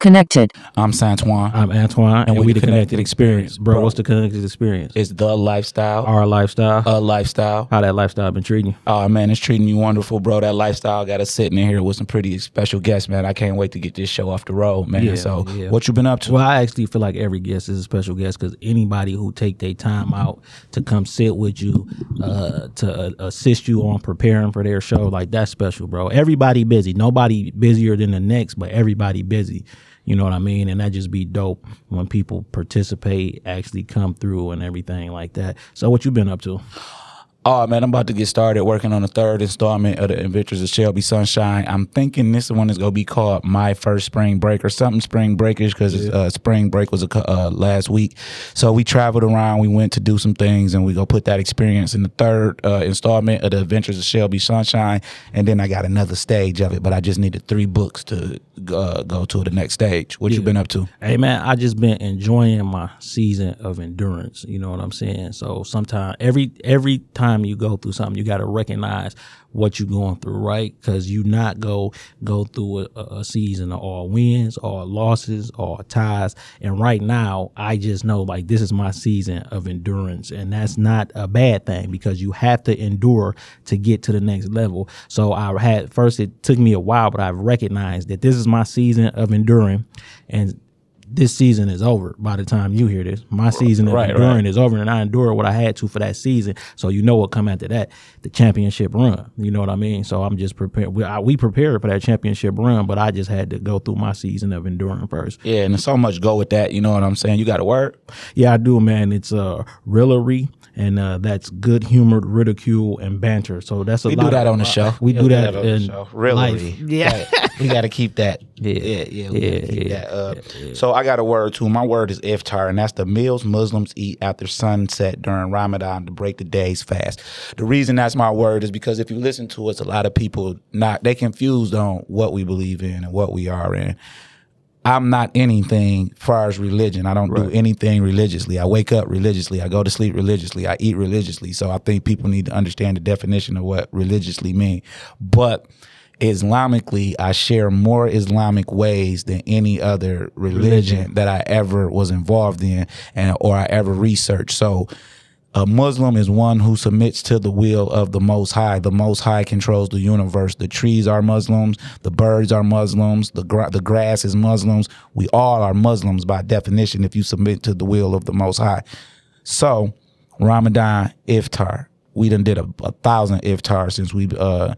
Connected. I'm Santoine. I'm Antoine, and, we the Connected Experience. Bro, what's the Connected Experience? It's the lifestyle. Our lifestyle. a lifestyle. How that lifestyle been treating you? Oh man, it's treating me wonderful, bro. That lifestyle got us sitting in here with some pretty special guests, man. I can't wait to get this show off the road, man. Yeah, so, yeah. what you been up to? Well, I actually feel like every guest is a special guest because anybody who take their time out to come sit with you, uh, to uh, assist you on preparing for their show, like that's special, bro. Everybody busy. Nobody busier than the next, but everybody busy. You know what I mean? And that just be dope when people participate, actually come through and everything like that. So what you been up to? Oh man, I'm about to get started working on the third installment of the Adventures of Shelby Sunshine. I'm thinking this one is gonna be called My First Spring Break or something Spring Breakers because uh, spring break was a, uh, last week. So we traveled around, we went to do some things, and we go put that experience in the third uh, installment of the Adventures of Shelby Sunshine. And then I got another stage of it, but I just needed three books to uh, go to the next stage. What you been up to? Hey man, I just been enjoying my season of endurance. You know what I'm saying? So sometimes every every time you go through something, you got to recognize what you're going through, right? Because you not go go through a, a season of all wins, all losses, all ties. And right now, I just know like this is my season of endurance, and that's not a bad thing because you have to endure to get to the next level. So I had first it took me a while, but I've recognized that this is my season of enduring, and this season is over by the time you hear this. My season of Right, enduring right. is over, and I endured what I had to for that season. So you know what come after that, the championship run. You know what I mean? So I'm just prepared. We, I, we prepared for that championship run, but I just had to go through my season of enduring first. Yeah, and there's so much go with that. You know what I'm saying? You got to work. Yeah, I do, man. It's uh, raillery, and uh, that's good humored ridicule and banter. So that's a We lot do that of- on the show. We Yeah, do that, on the in show. Really? life. Yeah, we got to keep that. Yeah. yeah, yeah, we Yeah, gotta keep yeah, that up. So I got a word too. My word is iftar, and that's the meals Muslims eat after sunset during Ramadan to break the day's fast. The reason that's my word is because if you listen to us, a lot of people not they confused on what we believe in and what we are in. I'm not anything far as religion. I don't do anything religiously. I wake up religiously. I go to sleep religiously. I eat religiously. So I think people need to understand the definition of what religiously mean. But Islamically, I share more Islamic ways than any other religion, that I ever was involved in and or I ever researched. So a Muslim is one who submits to the will of the Most High. The Most High controls the universe. The trees are Muslims. The birds are Muslims. The the grass is Muslims. We all are Muslims by definition if you submit to the will of the Most High. So Ramadan iftar. We done did a, a thousand iftar since we uh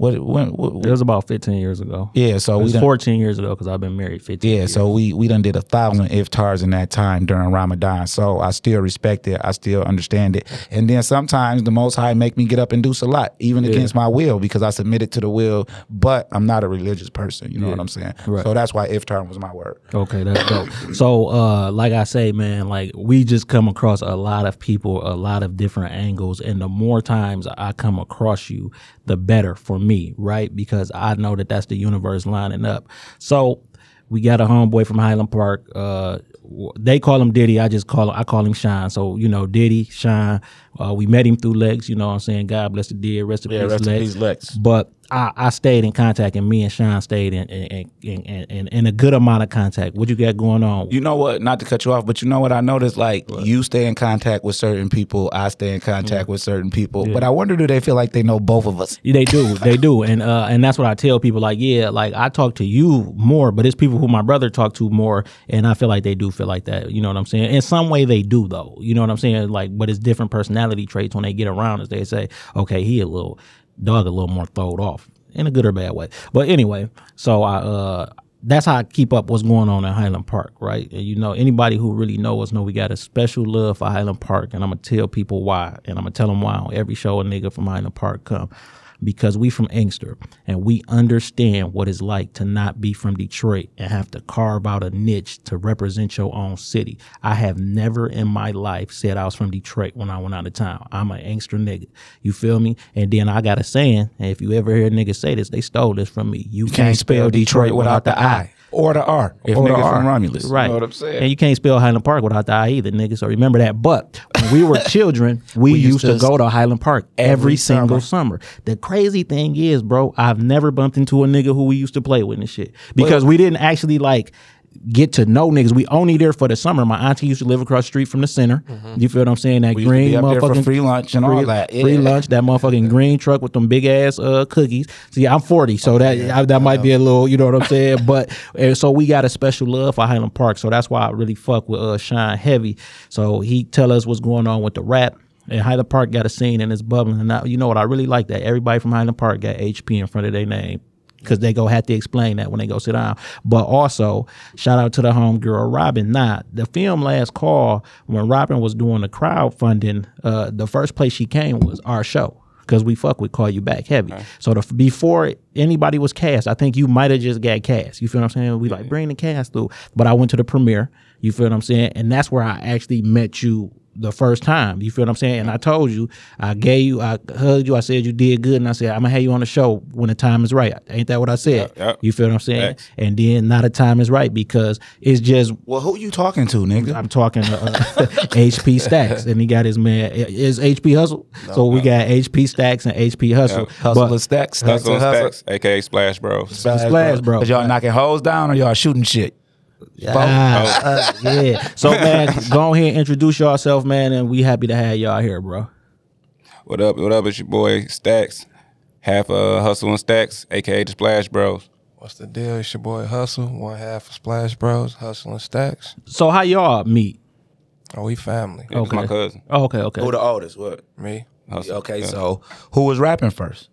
what when what, It was about 15 years ago. yeah so It we was done, 14 years ago because I've been married 15 yeah, years. so we we done did a thousand iftars in that time during Ramadan. So I still respect it. I still understand it. And then sometimes the Most High make me get up and do salat, even against my will, because I submitted to the will. But I'm not a religious person. You know what I'm saying? Right. So that's why iftar was my word. Okay, that's dope. so, uh, like I say, man, like we just come across a lot of people, a lot of different angles, and the more times I come across you, the better for me, right? Because I know that that's the universe lining up. So, we got a homeboy from Highland Park. Uh, they call him Diddy. I just call him. I call him Shine. So you know, Diddy, Shine. Uh, we met him through Lex. You know, what I'm saying God bless the dead. Rest in Yeah, peace, rest in Lex. peace, Lex. But I, I stayed in contact, and me and Sean stayed in in, in, in, in in a good amount of contact. What you got going on? You know what? Not to cut you off, but you know what I noticed? Like you stay in contact with certain people, I stay in contact with certain people. But I wonder, do they feel like they know both of us? Yeah, they do, they do, and uh, and that's what I tell people. Like, yeah, like I talk to you more, but it's people who my brother talked to more, and I feel like they do feel like that. You know what I'm saying? In some way, they do though. You know what I'm saying? Like, but it's different personality traits when they get around us. They say, okay, he a little dog, a little more throwed off in a good or bad way. But anyway, so I uh that's how I keep up what's going on in Highland Park, right? And you know, anybody who really know us know we got a special love for Highland Park, and I'm gonna tell people why, and I'm gonna tell them why on every show a nigga from Highland Park come. Because we from Inkster and we understand what it's like to not be from Detroit and have to carve out a niche to represent your own city. I have never in my life said I was from Detroit when I went out of town. I'm an Inkster nigga. You feel me? And then I got a saying, and if you ever hear niggas say this, they stole this from me. You, Can't spell Detroit without the I or the R. If or the niggas from Romulus. Right. You know what I'm saying? And you can't spell Highland Park without the I either, nigga. So remember that. But when we were children, we, We used, used to to- go to Highland Park every, every single summer. The crazy thing is, bro, I've never bumped into a nigga who we used to play with and shit. Because we didn't actually like get to know niggas. We only there for the summer. My auntie used to live across the street from the center. You feel what I'm saying? That We green be up there for motherfucking free lunch and all free, that. Free lunch, that motherfucking green truck with them big ass uh, cookies. See, I'm 40, so that I, that might be a little, you know what I'm saying. But and so we got a special love for Highland Park, so that's why I really fuck with uh, Shine Heavy. So he tell us what's going on with the rap. And Highland Park got a scene and it's bubbling. And I, you know what? I really like that. Everybody from Highland Park got HP in front of their name because they go have to explain that when they go sit down. But also, shout out to the homegirl Robin. Nah, the film Last Call when Robin was doing the crowdfunding, uh, the first place she came was our show. Cause we fuck with call you back heavy. So the, before anybody was cast, I think you might have just got cast. You feel what I'm saying? We like bring the cast through. But I went to the premiere. You feel what I'm saying? And that's where I actually met you the first time. You feel what I'm saying? And I told you, I gave you, I hugged you, I said you did good, and I said I'm gonna have you on the show when the time is right. Ain't that what I said? Yep, yep. You feel what I'm saying? Facts. And then now the time is right because it's just Well, who you talking to, nigga? I'm talking to uh, HP Stackz, and he got his man is HP Hustle. so we got HP Stackz and HP Hustle. Hustle But- and stacks. Hustle and Stackz, aka Splash Bros. Splash, bro. Y'all knocking hoes down or y'all shooting shit? Ah, uh, yeah. So man, go ahead and introduce yourself, man, and we happy to have y'all here, bro. What up? What up? It's your boy Stackz, half uh Hustle and Stackz, aka the Splash Bros. What's the deal? It's your boy Hustle, one half of Splash Bros, Hustle and Stacks. So how y'all meet? Oh, we family. Yeah, It's my cousin. Oh, okay, okay. Who the oldest? What? Me, Hustle. Okay, Yeah. so who was rapping first?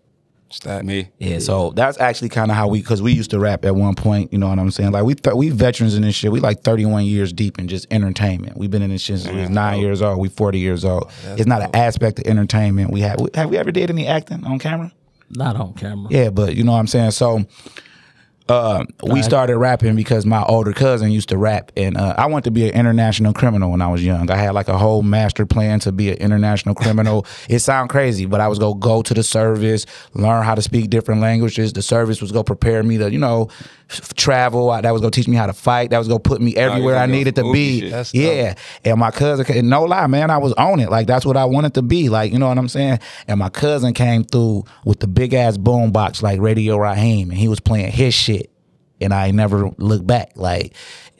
Stack. me. Yeah, so that's actually kind of how we, because we used to rap at one point. You know what I'm saying? Like we, th- we veterans in this shit. We like 31 years deep in just entertainment. We've been in this shit since we was nine years old. We 40 years old. it's not an aspect of entertainment. We have. Have we ever did any acting on camera? Not on camera. Yeah, but you know what I'm saying. So, uh, we started rapping because my older cousin used to rap, and uh, I wanted to be an international criminal when I was young. I had like a whole master plan to be an international criminal. it sound crazy, but I was gonna go to the service, learn how to speak different languages. The service was gonna prepare me to, you know, f- travel. I- That was gonna teach me how to fight. That was gonna put me everywhere I needed to be. yeah, and my cousin, and no lie, man, I was on it. Like that's what I wanted to be. Like you know what I'm saying. And my cousin came through with the big ass boom box like Radio Raheem, and he was playing his shit. And I never looked back. Like,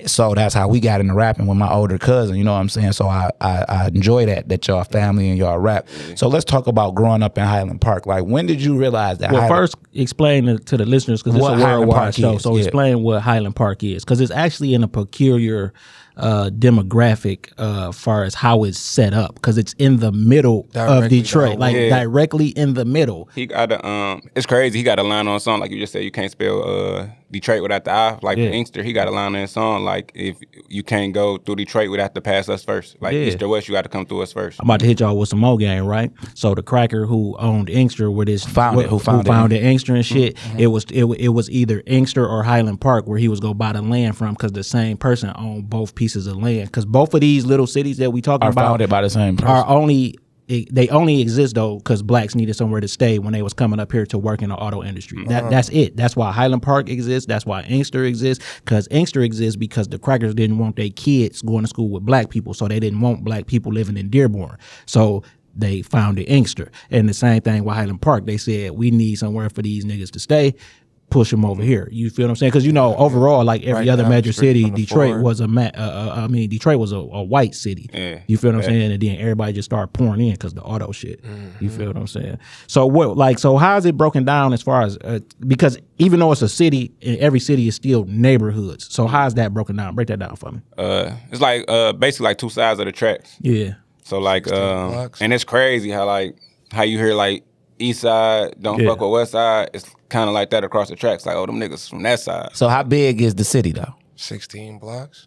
so that's how we got into rapping with my older cousin. You know what I'm saying? So I I, I enjoy that that y'all family and y'all rap. So let's talk about growing up in Highland Park. Like, when did you realize that? Well, Highland- first explain to, to the listeners because it's a worldwide show. is, So yeah. explain what Highland Park is because it's actually in a peculiar uh, demographic uh, far as how it's set up because it's in the middle of Detroit, down like Yeah. directly in the middle. He got a um. It's crazy. He got a line on a song like you just said. You can't spell uh Detroit without the I. Like Yeah. for Inkster, he got a line in his song like if you can't go through Detroit without to pass us first. Like Yeah. East or West, you got to come through us first. I'm about to hit y'all with some more game, right? So the cracker who owned Inkster with his Founded- who founded founded Inkster and shit, it was it, it was either Inkster or Highland Park where he was go buy the land from because the same person owned both pieces of land. Because both of these little cities that we talking are about founded by the same person. are only they only exist though because blacks needed somewhere to stay when they was coming up here to work in the auto industry. Mm-hmm. That that's it. That's why Highland Park exists. That's why Inkster exists. Because Inkster exists because the crackers didn't want their kids going to school with black people, so they didn't want black people living in Dearborn. So they founded Inkster. And the same thing with Highland Park. They said we need somewhere for these niggas to stay. Push them over here. You feel what I'm saying? Because you know, overall, like every Right other down the major city, Detroit Ford. was a ma- uh, uh, I mean, Detroit was a, a white city. Yeah. You feel what I'm saying? And then everybody just started pouring in because the auto shit. Mm-hmm. You feel what I'm saying? So what, like, so how is it broken down as far as uh, because even though it's a city, and every city is still neighborhoods. So how is that broken down? Break that down for me. Uh, it's like uh basically like two sides of the tracks. Yeah. So like um, and it's crazy how like how you hear like East Side don't Yeah. fuck with West Side. It's kind of like that across the tracks. Like oh them niggas from that side. so how big is the city though? 16 blocks.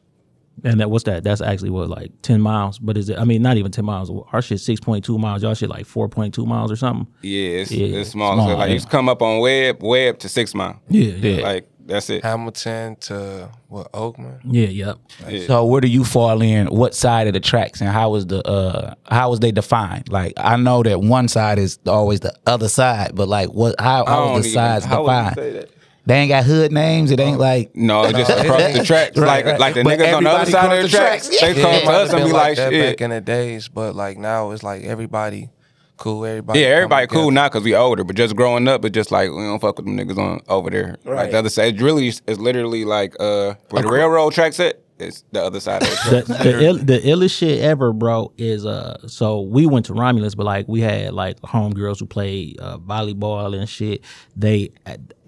And that what's that? That's actually what like ten miles. But is it? I mean, not even ten miles. Our shit six point two miles. Y'all shit like four point two miles or something. Yeah, it's, Yeah, it's small. small, so like yeah. you just come up on Webb, Webb to six mile. Yeah, yeah, Like that's it. Hamilton to what Oakman. yeah. Yep. Yeah. So where do you fall in? What side of the tracks and how was the uh how was they defined? Like I know that one side is always the other side, but like what how I how was the even- sides how would you defined? say that? They ain't got hood names. It ain't like No, it's just across the tracks. Right, like right. like the But niggas on the other side of the cross the tracks. tracks. They Yeah. come it to us and be like like, that shit. back in the days, but like now it's like everybody cool. Everybody. Yeah, everybody cool together. now because we older, but just growing up, it's just like we don't fuck with them niggas on over there. Right. Like the other side, it's really it's literally like uh where the railroad tracks at. It's the other side of the the, the, Ill, the illest shit ever, bro, is uh. So we went to Romulus, but like we had like homegirls who played uh, volleyball and shit. They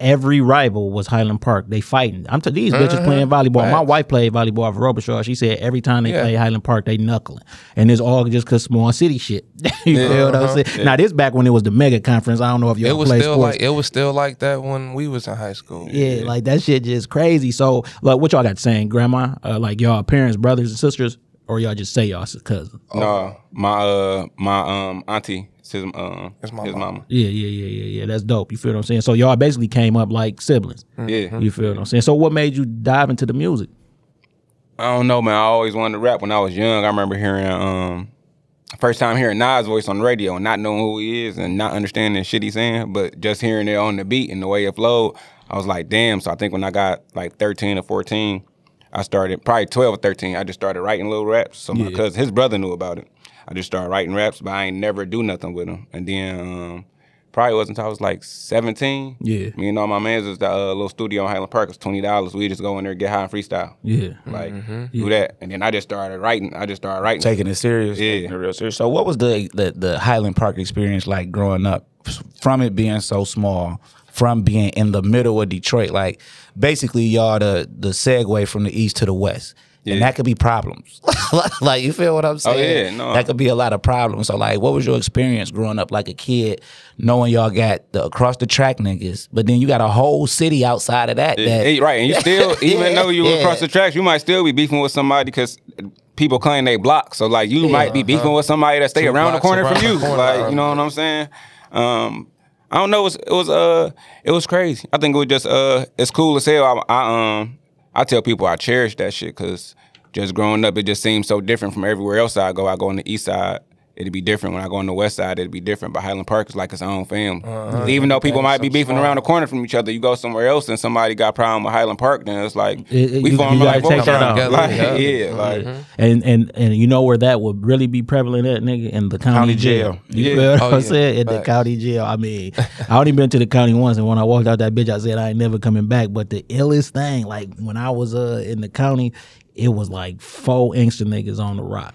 every rival was Highland Park. They fighting. I'm t- these bitches playing volleyball. My wife played volleyball for Robichaud. She said every time they Yeah. play Highland Park, they knuckling, and it's all just cause small city shit. you feel what I'm saying? Now this back when it was the mega conference. I don't know if you It all was still sports. like it was still like that when we was in high school. Yeah, like that shit just crazy. So, like, what y'all got saying, grandma? Uh, like y'all parents, brothers and sisters, or y'all just say y'all cousin? no, my uh my um auntie, it's his um It's my his mama. mama. Yeah, yeah, yeah, yeah, yeah. That's dope. You feel what I'm saying? So y'all basically came up like siblings. Yeah, You feel what I'm saying? So what made you dive into the music? I don't know, man. I always wanted to rap when I was young. I remember hearing um first time hearing Nas voice on the radio and not knowing who he is and not understanding the shit he's saying, but just hearing it on the beat and the way it flowed, I was like, damn. So I think when I got like 13 or 14, I started probably 12 or 13. I just started writing little raps. So my cousin, his brother knew about it. I just started writing raps, but I ain't never do nothing with them. And then um, probably wasn't until I was like 17. Yeah. Me and all my mans was the uh, little studio in Highland Park. It's twenty dollars. We just go in there, get high and freestyle. Yeah. Like do that, and then I just started writing. I just started writing. taking it serious, Yeah. taking it real serious. So what was the, the the Highland Park experience like growing up? From it being so small, from being in the middle of Detroit, like basically y'all the the segue from the east to the west. And that could be problems. like you feel what I'm saying? yeah, no. That could be a lot of problems. So like what was your experience growing up like a kid, knowing y'all got the across the track niggas, but then you got a whole city outside of that Yeah, that hey, right, and you still, even Yeah, though you yeah. across the tracks, you might still be beefing with somebody because people claim they block. So like, you might be beefing with somebody that stay Two around the corner around from you. corner. Like, you know what I'm saying? Um, I don't know. It was, it was uh, it was crazy. I think it was just uh, it's cool as hell. I, I um, I tell people I cherish that shit because just growing up, it just seems so different from everywhere else I go. I go on the east side. It'd be different when I go on the west side. It'd be different, but Highland Park is like its own family. Uh-huh. Even though people might be beefing small. around the corner from each other, you go somewhere else and somebody got a problem with Highland Park, then it's like It- it- we you- form you like gotta take that Voltron. out. Like, Yeah. yeah, like Mm-hmm. And and and you know where that would really be prevalent at, nigga, in the county, County jail. jail. You Yeah. feel what Oh, I'm yeah. saying? In the county jail. I mean, I only been to the county once, and when I walked out that bitch, I said I ain't never coming back. But the illest thing, like when I was uh in the county, it was like four gangster niggas on the rock.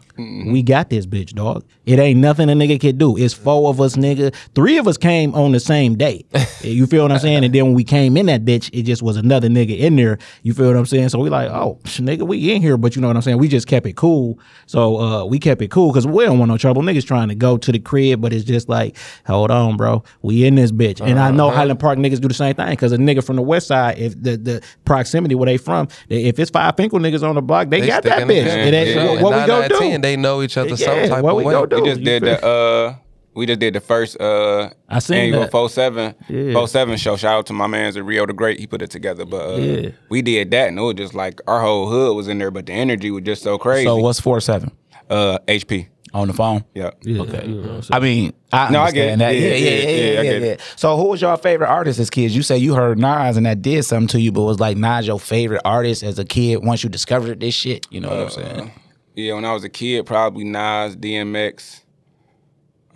We got this bitch, dog. It ain't nothing a nigga can do. It's four of us, nigga. Three of us came on the same day. you feel what I'm saying? And then when we came in that bitch, it just was another nigga in there. You feel what I'm saying? So we like, oh, nigga, we in here, but you know what I'm saying? We just kept it cool. So uh, we kept it cool because we don't want no trouble. Niggas trying to go to the crib, but it's just like, hold on, bro. We in this bitch. And I know Highland Park niggas do the same thing because a nigga from the west side, if the, the proximity where they from, if it's five Fenkell niggas on the block, they, They got that bitch. It ain't- Yeah. what, what we gonna do? 10, They know each other some Yeah, type what of we way. gonna do? we just You did feel- the uh, we just did the first uh, I seen annual that. 47 Yeah. 47 show. Shout out to my man's at Rio the Great. He put it together, but uh, Yeah. we did that, and it was just like our whole hood was in there, but the energy was just so crazy. So what's four seven uh, HP. on the phone? Yeah. Yeah, okay. You know what I'm saying? I mean, I No, I understand get that. it. Yeah, Yeah, yeah, yeah, yeah, yeah, yeah, I yeah, get yeah. it. So, who was your favorite artist as kids? You say you heard Nas and that did something to you, but was like Nas your favorite artist as a kid once you discovered this shit? You know what I'm saying? Yeah, when I was a kid, probably Nas, DMX,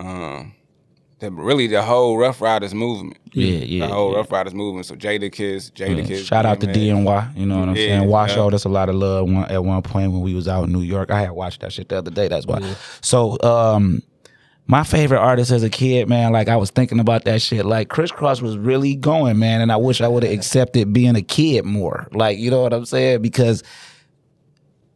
um, the, really the whole Ruff Ryders movement. Yeah, yeah, The whole yeah. Ruff Ryders movement. So Jadakiss, Jada Kiss. Shout out to DMX. DNY. You know what I'm Yeah, saying? Wash yeah. showed us a lot of love one, at one point when we was out in New York. I had watched that shit the other day. That's why. So, um, my favorite artist as a kid, man, like I was thinking about that shit. Like Kris Kross was really going, man, and I wish I would have accepted being a kid more. Like, you know what I'm saying? Because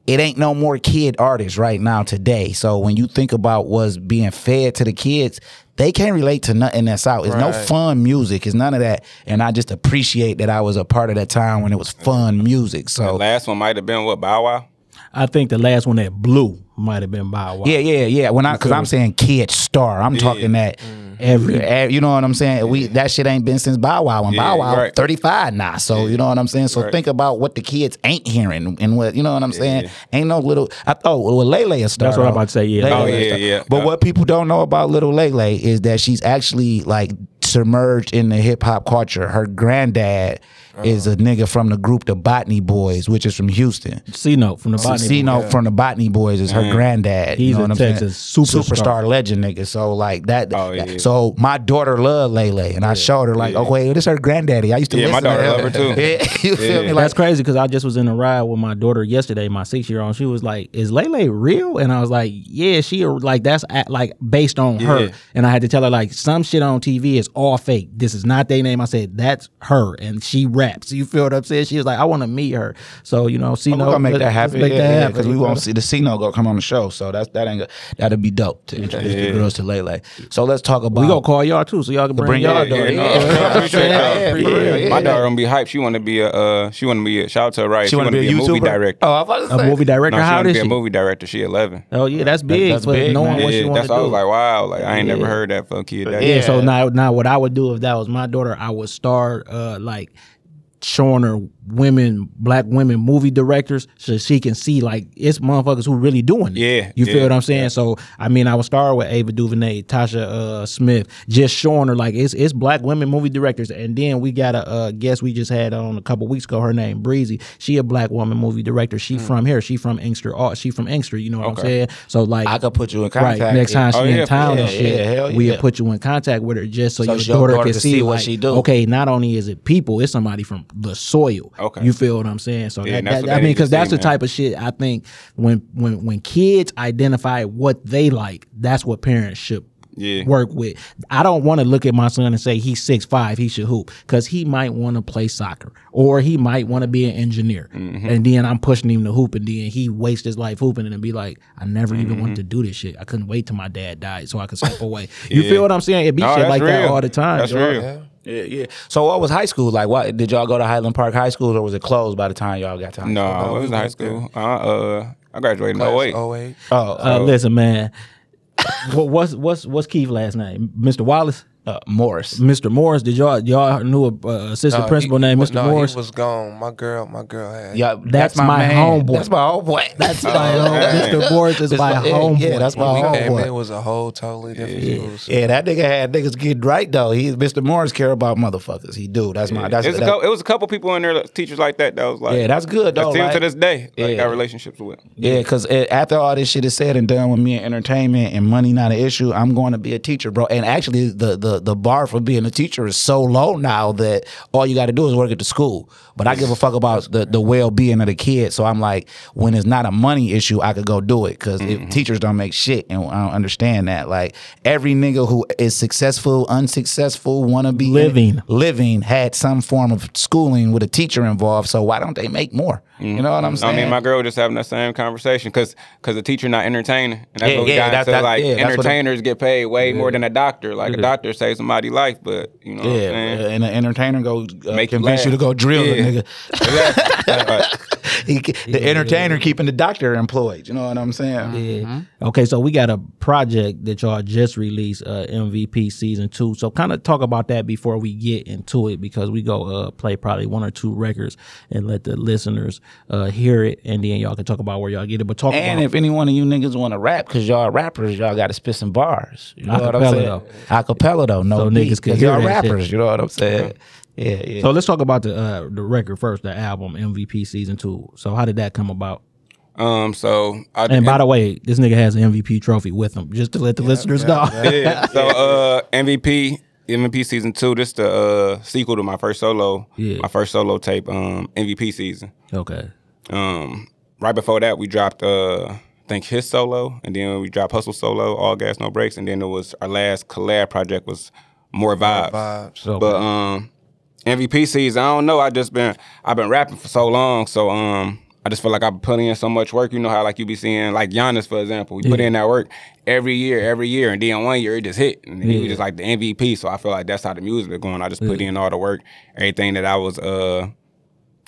it ain't no more kid artists right now today. So when you think about what's being fed to the kids, they can't relate to nothing that's out. It's no fun music. It's none of that. And I just appreciate that I was a part of that time when it was fun music. So The last one might have been what Bow Wow. I think the last one that blew might have been Bow Wow. Yeah, yeah, yeah. When I, because I'm saying kid star, I'm talking that every, eh, you know what I'm saying. We that shit ain't been since Bow Wow, and Yeah, Bow Wow right. 35 now. So you know what I'm saying. So think about what the kids ain't hearing, and what you know what I'm saying. Ain't no little. I thought well, Lay Lay a star. That's what I'm about to say, yeah. Lay Lay Oh, a yeah, star. yeah. But Uh, what people don't know about Little Lay Lay is that she's actually like submerged in the hip hop culture. Her granddad is a nigga from the group the Botany Boys, which is from Houston. C note from the botany. C note from the Botany Boys is her mm-hmm. granddad. He's you know a what I'm saying? Texas superstar. superstar legend nigga. So like that. Oh, yeah. that- So my daughter loved Lay Lay, and I showed her like, okay, this is her granddaddy. I used to Yeah, my listen to daughter him. love her, too. Yeah, you feel me? Like That's crazy because I just was in a ride with my daughter yesterday, my six year old. She was like, "Is Lay Lay real?" And I was like, "Yeah, she like that's at, like based on her." And I had to tell her like some shit on TV is all fake. This is not their name. I said that's her, and she raps. You feel what I'm saying? She was like, "I want to meet her." So you know, see, We're gonna make that happen. Make yeah, that yeah, happen because we you won't see the Cino go come on the show. So that's that ain't that'd be dope to introduce the girls to Lay Lay. So let's talk about We gonna call y'all too, so y'all can bring, bring y'all. y'all daughter. daughter. Yeah, Yeah, yeah, yeah, yeah, yeah, yeah, My daughter gonna be hyped. She want to be a. Uh, she want to be a. Shout out to her, right? She want to be a movie director. Oh, I was about to A movie director. No, she How want old to be a movie director. She 11. Oh yeah, that's big. that's big, knowing what yeah, she want that's to why I was like, wow, like I ain't never heard that for a kid. Yeah. So now, now what I would do if that was my daughter, I would start uh, like showing her women, black women movie directors, so she can see like it's motherfuckers who really doing it. Yeah, you feel yeah, what I'm saying? So I mean, I would start with Ava DuVernay, Tasha uh, Smith, just showing her like it's it's black women movie directors, and then we got a uh, guest we just had on a couple weeks ago. Her name Breezy. She a black woman movie director. She from here. She from Inkster. Oh, she from Inkster. You know what I'm saying? So like I could put you in contact. Right. Next time she Oh, yeah, in town and shit, Yeah, we'll yeah. put you in contact with her just so, So your daughter, daughter can see what like, she do. Okay, not only is it people, it's somebody from the soil. Okay. you feel what I'm saying? So Yeah, that, and that's that- what I mean, because that's see, the man. type of shit I think when when when kids identify what they like, that's what parents should. Yeah. Work with. I don't want to look at my son and say he's six five, he should hoop because he might want to play soccer or he might want to be an engineer, Mm-hmm. and then I'm pushing him to hoop, and then he wastes his life hooping, and be like, I never even wanted to do this shit. I couldn't wait till my dad died so I could step away. You feel what I'm saying? It be No, shit that's like that all the time. That's dog. real. Yeah. Yeah, yeah. So what was high school like? What did y'all go to Highland Park High School or was it closed by the time y'all got to high No, school? I was high school. Uh, uh, I graduated in Class 08. 08. Oh, Uh, listen, man. what, what's what's what's Keith last name? Mr. Wallace, uh, Morris. Mr. Morris. Did y'all y'all knew a uh, assistant No, principal he- named Mr. no, Morris? he was gone. My girl, my girl had. Yeah, That's my man. homeboy. That's my homeboy. That's my home. man. Mr. Morris is my my- yeah, homeboy. yeah, that's my When we homeboy. it was a whole totally different school. Yeah, that nigga had niggas get right though. He Mr. Morris care about motherfuckers. He do. That's my. That's It's a couple, it was a couple people in there, that- teachers like that, that was like, Yeah, that's good, though, see 'em right? to this day. Like, Yeah. got relationships with. Yeah, because after all this shit is said and done with me and entertainment and money not an issue, I'm going to be a teacher, bro. And actually, the the the bar for being a teacher is so low now that all you got to do is work at the school. But I give a fuck about the, the well being of the kids. So I'm like, when it's not a money issue, I could go do it. Because if teachers don't make shit, and I don't understand that. Like every nigga who is successful, unsuccessful, want to be in- Living. living had some form of schooling with a teacher involved. So why don't they make more? You know what I'm saying? I mean, my girl just having that same conversation because because the teacher not entertaining, and that's Yeah, what we yeah, got that's- into. that- like yeah, that's it- entertainers get paid way more than a doctor. Like a doctor saves somebody's life, but you know, what I'm Yeah, saying? and an entertainer go uh, Make convince you, laugh. to go drill Yeah. The nigga. Right. He, the entertainer keeping the doctor employed. You know what I'm saying? Yeah. Okay, so we got a project that y'all just released, uh, MVP season two. So kind of talk about that before we get into it, because we go uh, play probably one or two records and let the listeners uh, hear it, and then y'all can talk about where y'all get it. But talk And about if any one of you niggas want to rap, cause y'all rappers, y'all got to spit some bars. You know what I'm Acapella, saying? though. Acapella though, no So niggas can 'cause hear y'all that shit. rappers. You know what I'm saying? Yeah, yeah. so let's talk about the uh, the record first, the album MVP season two. So how did that come about? Um. So I And by the way, this nigga has an MVP trophy with him, just to let the listeners know. yeah. So uh, MVP MVP season two. This the uh sequel to my first solo. Yeah. My first solo tape. Um, MVP season. okay. Um, right before that, we dropped uh, I think his solo, and then we dropped Hustle solo, All Gas No Breaks, and then it was our last collab project was More Vibes. Vibes. So But um, MVP season, I don't know. I just been I've been rapping for so long, so um, I just feel like I've been putting in so much work. You know how like you be seeing like Giannis for example, we put in that work every year, every year, and then one year it just hit, and he was just like the MVP. So I feel like that's how the music is going. I just put in all the work, everything that I was uh.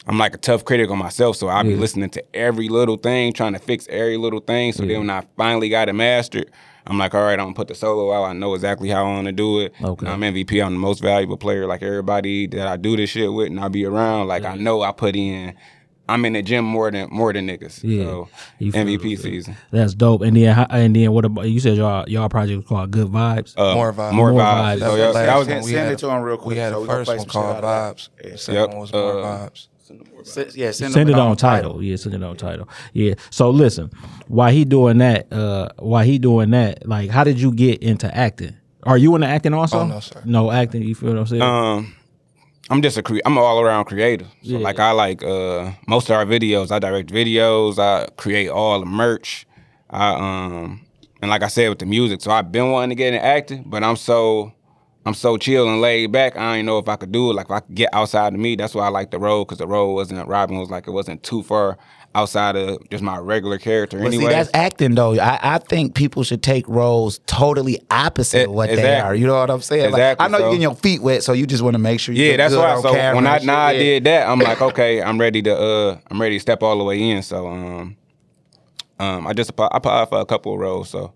I'm like a tough critic on myself, so I'll be listening to every little thing, trying to fix every little thing. So then when I finally got it mastered, I'm like, all right, I'm gonna put the solo out. I know exactly how I want to do it. Okay. I'm MVP. I'm the most valuable player. Like everybody that I do this shit with, and I be around. Like I know I put in. I'm in the gym more than more than niggas. Yeah. So You MVP season. That's dope. And then, how- and then what about you said y'all y'all project was called Good Vibes? Uh, More vibes. More, More vibes. vibes. So, That's yeah, the that was one Send- we send it to him real quick, We had so the first one called that. Vibes. Yeah. The second Yep. one was more Uh, vibes. Send- yeah, send, Send them it on on Tidal. Yeah, send it on Tidal. Yeah. So listen, why he doing that, uh, while he doing that, like, how did you get into acting? Are you into acting also? Oh, no, sir. No acting. You feel what I'm saying? Um, I'm just a cre- I'm an all around creator. So Yeah. like I like uh most of our videos. I direct videos. I create all the merch. I um and like I said with the music. So I've been wanting to get into acting, but I'm so I'm so chill and laid back. I ain't know if I could do it. Like if I could get outside of me. That's why I like the role because the role wasn't Robin was like it wasn't too far outside of just my regular character. But anyway, see, that's acting though. I, I think people should take roles totally opposite of E- what they are. You know what I'm saying? Like, Exactly, I know you're getting your feet wet, so you just want to make sure. You Yeah, that's why. So when I now I did that, I'm like, okay, I'm ready to uh I'm ready to step all the way in. So um um I just applied, I applied for a couple of roles. So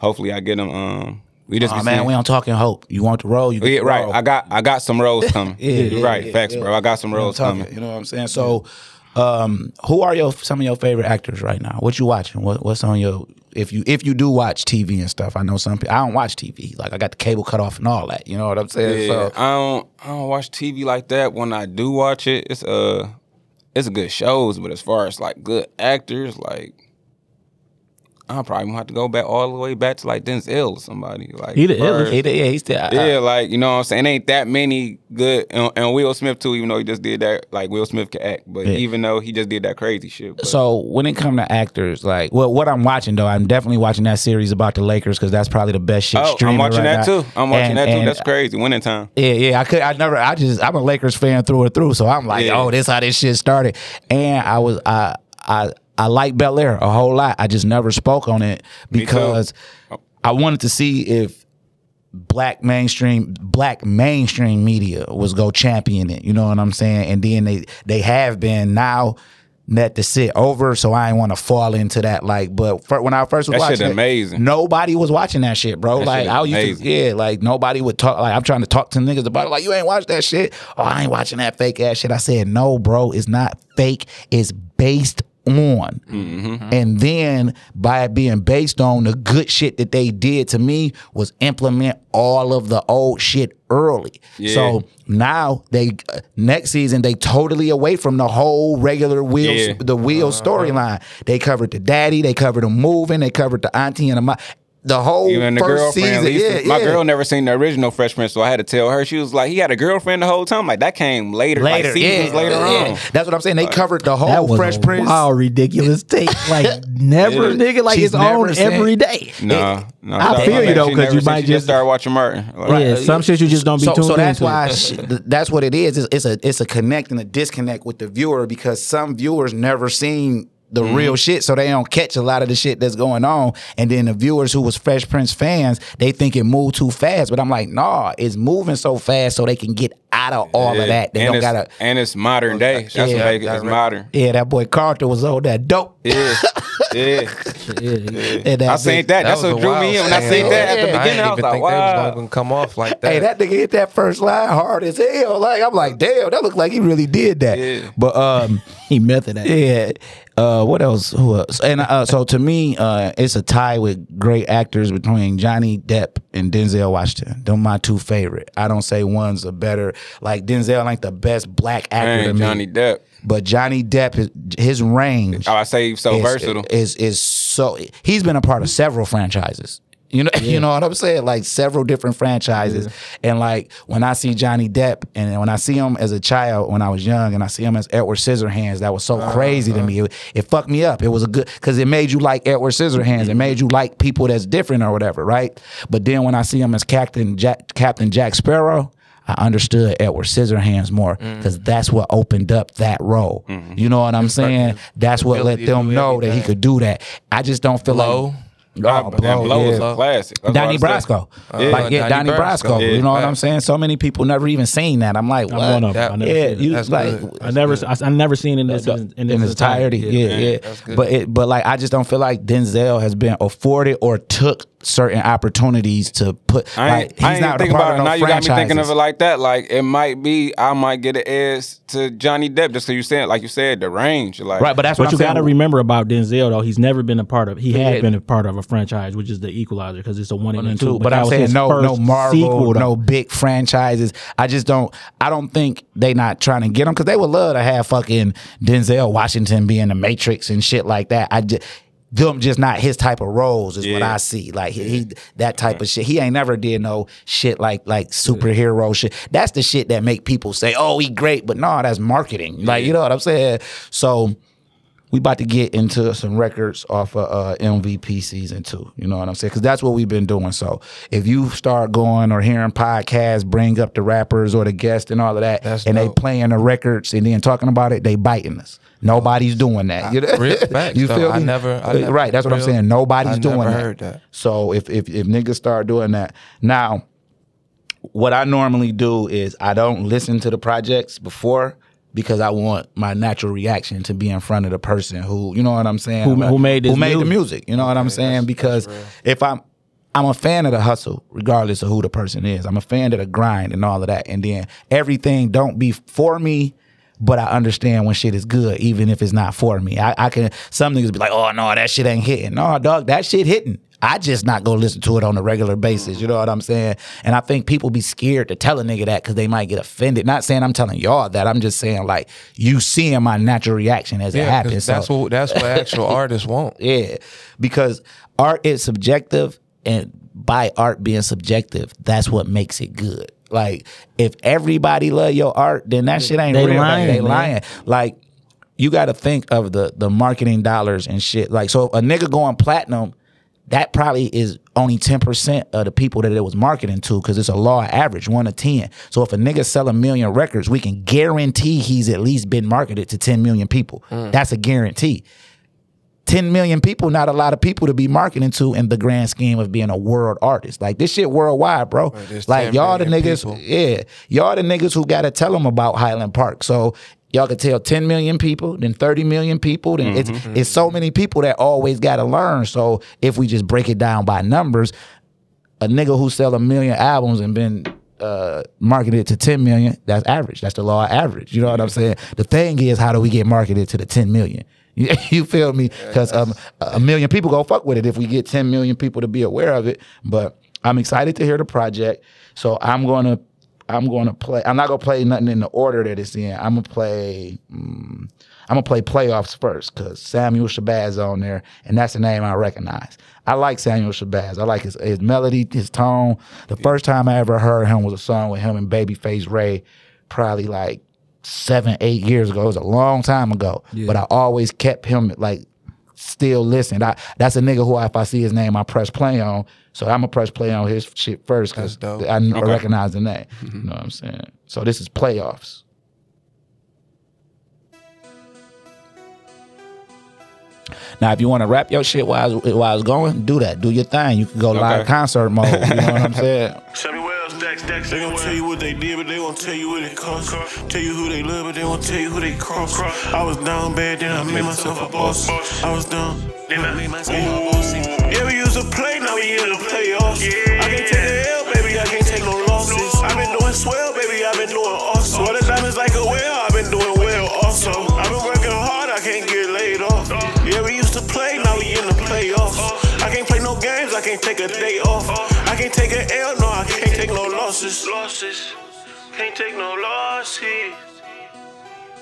hopefully I get them. Um, we just Oh man, seeing- we don't talking hope. You want the role? You get yeah, the right. role. I got I got some roles coming. Yeah, yeah, right. yeah, Facts, yeah. bro. I got some roles coming. You know what I'm saying? So, um, who are your some of your favorite actors right now? What you watching? What, what's on your if you if you do watch TV and stuff? I know some people. I don't watch TV. Like I got the cable cut off and all that. You know what I'm saying? Yeah, So, I don't I don't watch TV like that. When I do watch it, it's uh it's a good shows, but as far as like good actors, like I probably gonna have to go back all the way back to like Denzel or somebody. Like He the illest. he, yeah, he's still. Yeah, like you know what I'm saying. Ain't that many good and, and Will Smith too. Even though he just did that, like Will Smith can act, but Yeah. even though he just did that crazy shit. But, So when it come to actors, like well, what I'm watching though, I'm definitely watching that series about the Lakers because that's probably the best shit. oh, I'm watching right that now. too. I'm watching And- that too. That's crazy. Winning time. Yeah, yeah. I could. I never. I just. I'm a Lakers fan through and through. So I'm like, Yeah. oh, this how this shit started. And I was. I. I. I like Bel Air a whole lot. I just never spoke on it because I wanted to see if black mainstream black mainstream media was go champion it. You know what I'm saying? And then they they have been now. Let to sit over, so I ain't want to fall into that. Like, but fir- when I first was That shit watching, it, amazing. nobody was watching that shit, bro. That like, shit I used to, yeah, like nobody would talk. Like, I'm trying to talk to niggas about it. Like, you ain't watch that shit. Oh, I ain't watching that fake ass shit. I said, no, bro, it's not fake. It's based on. Mm-hmm. And then by it being based on the good shit that they did to me was implement all of the old shit early. Yeah. So now they uh, next season they totally away from the whole regular wheels Yeah. the wheel storyline. They covered the daddy, they covered the moving, they covered the auntie and the mom. The whole Even the first girlfriend. season, Lisa, yeah, my yeah. girl never seen the original Fresh Prince, so I had to tell her. She was like, he had a girlfriend the whole time. Like that came later, later, like yeah, later yeah. on. That's what I'm saying. They covered the that whole was Fresh a Prince. wild, ridiculous take. Like never, Yeah. nigga. Like She's it's on never seen- every day. No, no. I feel you, though, She 'cause never you might she just- start watching Martin. Like, Yeah, some shit you just don't be so, tuned so that's into. why sh- that's what it is. It's, it's a it's a connect and a disconnect with the viewer because some viewers never seen the Mm-hmm. real shit, so they don't catch a lot of the shit that's going on. And then the viewers who was Fresh Prince fans, they think it moved too fast. But I'm like, nah, it's moving so fast so they can get out of all of that. They and don't gotta. and it's modern day. That's Yeah, what make It's right. modern. Yeah, that boy Carter was on that dope. Yeah, yeah. Yeah, yeah. And I seen that. That's was what drew me in. When I seen that at the Yeah. I beginning, I didn't was like, think they was wow. gonna come off like that. Hey, that nigga hit that first line hard as hell. Like I'm like, damn, that looked like he really did that. Yeah. But um, He method acted. yeah. Uh, what else? Who else? And uh, so to me, uh, it's a tie with great actors between Johnny Depp and Denzel Washington. They're my two favorite. I don't say one's a better. Like Denzel ain't the best black actor to Man, me. Johnny Depp. But Johnny Depp, his, his range Oh, I say he's so is, versatile. Is is so he's been a part of several franchises. You know, you know what I'm saying? Like several different franchises. And like when I see Johnny Depp and when I see him as a child when I was young and I see him as Edward Scissorhands, that was so crazy to me. It, it fucked me up. It was a good because it made you like Edward Scissorhands. It made you like people that's different or whatever, right? But then when I see him as Captain Jack Captain Jack Sparrow, I understood Edward Scissorhands more because that's what opened up that role. You know what I'm saying? That's what let them know that he could do that. I just don't feel Low. like Oh, that bro, blow is a classic. That's Donnie what I. Brasco. Yeah. Like, yeah, Donnie Donnie Brasco. Brasco. You know what I'm saying? So many people never even seen that. I'm like, I'm one of them. That- I yeah, you That's like good. I never, I, I never seen in this in, in, its entirety. Yeah, yeah. that's good. But it, but like I just don't feel like Denzel has been afforded or took certain opportunities to put. I like, ain't, he's I ain't not a think about it. no Now you got me thinking of it like that. Like it might be, I might get an edge to Johnny Depp just because you said, like you said, the range. Like Right, but that's what But I'm you got to remember about Denzel though. He's never been a part of. He Yeah. had been a part of a franchise, which is the Equalizer, because it's a one and, and two. two. But, that I'm was saying no, no Marvel, sequel, no big franchises. I just don't. I don't think they not trying to get them because they would love to have fucking Denzel Washington be in the Matrix and shit like that. I just. Them just not his type of roles is what I see. Like he, he that type of shit. He ain't never did no shit like like superhero shit. That's the shit that make people say, "Oh, he great," but no, that's marketing. Like you know what I'm saying. So we about to get into some records off of uh, MVP season two. You know what I'm saying? Because that's what we've been doing. So if you start going or hearing podcasts, bring up the rappers or the guests and all of that, That's and they dope. playing the records and then talking about it, they biting us. Nobody's doing that. You, know? Real you though. feel I me? never- I never- right. That's what I'm saying. Nobody's I doing that. that. So if if if niggas start doing that now, what I normally do is I don't listen to the projects before because I want my natural reaction to be in front of the person who, you know what I'm saying? Who- who made who this made the music. music. You know what I'm saying? Because if I'm I'm a fan of the hustle, regardless of who the person is. I'm a fan of the grind and all of that. And then everything don't be for me, but I understand when shit is good, even if it's not for me. I, I can some niggas be like, oh no, that shit ain't hitting. No, dog, that shit hitting. I just not gonna listen to it on a regular basis. You know what I'm saying? And I think people be scared to tell a nigga that because they might get offended. Not saying I'm telling y'all that. I'm just saying like you seeing my natural reaction as it Yeah, 'cause happens. that's So- what that's what actual artists want. yeah, because art is subjective, and by art being subjective, that's what makes it good. Like if everybody love your art, then that shit ain't They real. lying, they man. lying. Like you got to think of the the marketing dollars and shit. Like so, a nigga going platinum. That probably is only 10% of the people that it was marketing to because it's a law average, one to 10. So if a nigga sell a million records, we can guarantee he's at least been marketed to 10 million people. Mm. That's a guarantee. 10 million people, not a lot of people to be marketing to in the grand scheme of being a world artist. Like this shit worldwide, bro. there's like y'all the niggas, people. yeah, y'all the niggas who gotta tell them about Highland Park. So y'all could tell 10 million people, then 30 million people, then it's it's so many people that always gotta learn. So if we just break it down by numbers, a nigga who sell a million albums and been uh, marketed to 10 million, that's average. That's the law of average. You know what I'm saying? The thing is, how do we get marketed to the 10 million? You, you feel me? Because um, a million people go fuck with it if we get 10 million people to be aware of it. But I'm excited to hear the project. So I'm going to I'm going to play. I'm not going to play nothing in the order that it's in. I'm going to play. mm, I'm gonna play playoffs first because Samuel Shabazz on there, and that's the name I recognize. I like Samuel Shabazz. I like his his melody, his tone. The first time I ever heard him was a song with him and Babyface Ray, probably like seven, eight years ago. It was a long time ago, but I always kept him like still listened. I that's a nigga who if I see his name, I press play on. So I'm gonna press play on his shit first because That's dope. recognizing that. the name. Mm-hmm. You know what I'm saying? So this is playoffs. Now, if you want to rap your shit while I was, while I was going, do that. Do your thing. You can go live concert mode. You know what I'm saying? Stacks. They gon' tell you what they did, but they won't tell you what it cost. Tell you who they love, but they won't tell you who they cross. I was down bad, then I made myself a boss. I was down, then I made myself a boss. Yeah, we used to play, now we in the playoffs. I can't take a L, baby, I can't take no losses. I've been doing swell, baby, I've been doing awesome. All the diamonds like a whale, games, I can't take a day off. I can't take an L, no, I can't take no losses. Losses, can't take no losses.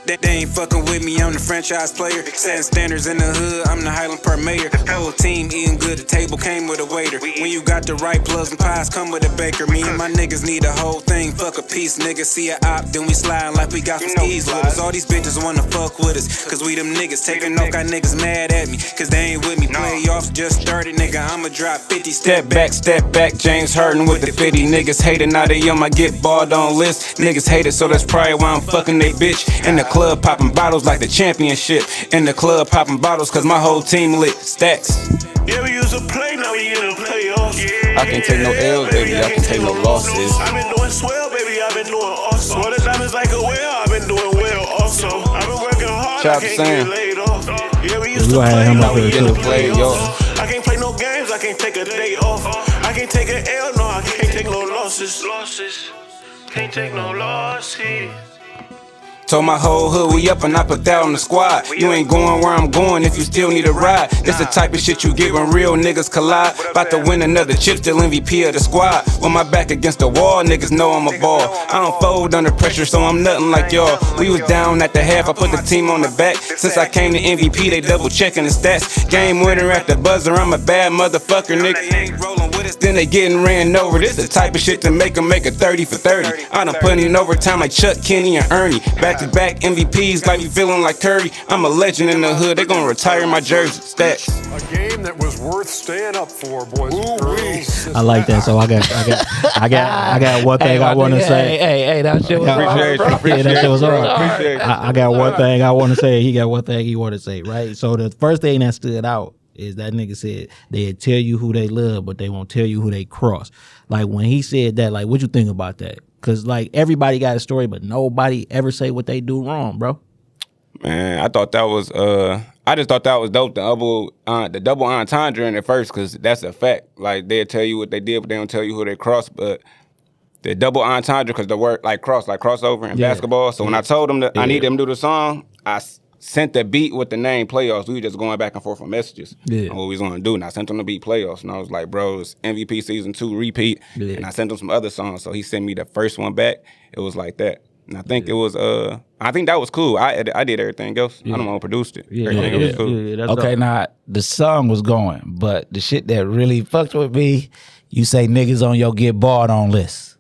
They, they ain't fucking with me, I'm the franchise player. Setting standards in the hood, I'm the Highland Park mayor. Whole team eating good, the table came with a waiter. When you got the right plugs and pies, come with a baker. Me and my niggas need a whole thing, fuck a piece. Niggas see a op, then we slide like we got some skis with us. All these bitches wanna fuck with us, cause we them niggas. Taking off, got niggas mad at me, cause they ain't with me. Playoffs just started, nigga, I'ma drop 50. Step back, step back, James Harden with the 50. Niggas hating, now they on my get balled on list. Niggas hate it, so that's probably why I'm fucking they bitch. In the club popping bottles like the championship. In the club popping bottles cause my whole team lit. Stacks. Yeah, we used to play, now we in the playoffs. Yeah, I can't take no L's, baby. I can take no losses. I've been doing swell, baby. I've been doing awesome. Swell the diamonds like a whale. I've been doing well also. I've been working hard. Shout I can't Sam. get laid off. Yeah, we used to play, now we in the too. Play, yo. playoffs. I can't play no games. I can't take a day off. I can't take an L. No, I can't take no losses. Losses. Can't take no losses. Told my whole hood we up and I put that on the squad. You ain't going where I'm going if you still need a ride. This the type of shit you get when real niggas collide. About to win another chip, still MVP of the squad. With my back against the wall, niggas know I'm a ball. I don't fold under pressure, so I'm nothing like y'all. We was down at the half, I put the team on the back. Since I came to MVP, they double checking the stats. Game winner at the buzzer, I'm a bad motherfucker, nigga. Then they getting ran over. This the type of shit to make them make a 30 for 30. I done put in overtime like Chuck, Kenny, and Ernie. Back to back MVPs, like me feeling like Curry. I'm a legend in the hood, they gonna retire my jersey. Stats. A game that was worth staying up for, boys and girls. I like that. So I got, I got, I got, I got one thing Hey, I want to hey, say. Hey, hey, hey, that shit was Yeah, Appreciate you. yeah, that shit was you, hard. bro. I, I got one thing I want to say. He got one thing he want to say. Right. So the first thing that stood out is that nigga said they tell you who they love, but they won't tell you who they cross. Like when he said that, like what you think about that? Cause like everybody got a story, but nobody ever say what they do wrong, bro. Man, I thought that was uh I just thought that was dope. The double uh, the double entendre in it first, cause that's a fact. Like they'll tell you what they did, but they don't tell you who they crossed. But the double entendre, cause the word like cross, like crossover in Yeah. basketball. So when I told them that I need them to do the song, I sent the beat with the name playoffs. We were just going back and forth on messages. Yeah. on what we was gonna do. And I sent him the beat playoffs. And I was like, bro, it's MVP season two repeat. Yeah. And I sent him some other songs. So he sent me the first one back. It was like that. And I think it was uh I think that was cool. I I did everything else. I don't know who produced it. Yeah, everything yeah, was cool. yeah, yeah, Okay, dope. now the song was going, but the shit that really fucked with me, you say niggas on your get barred on list.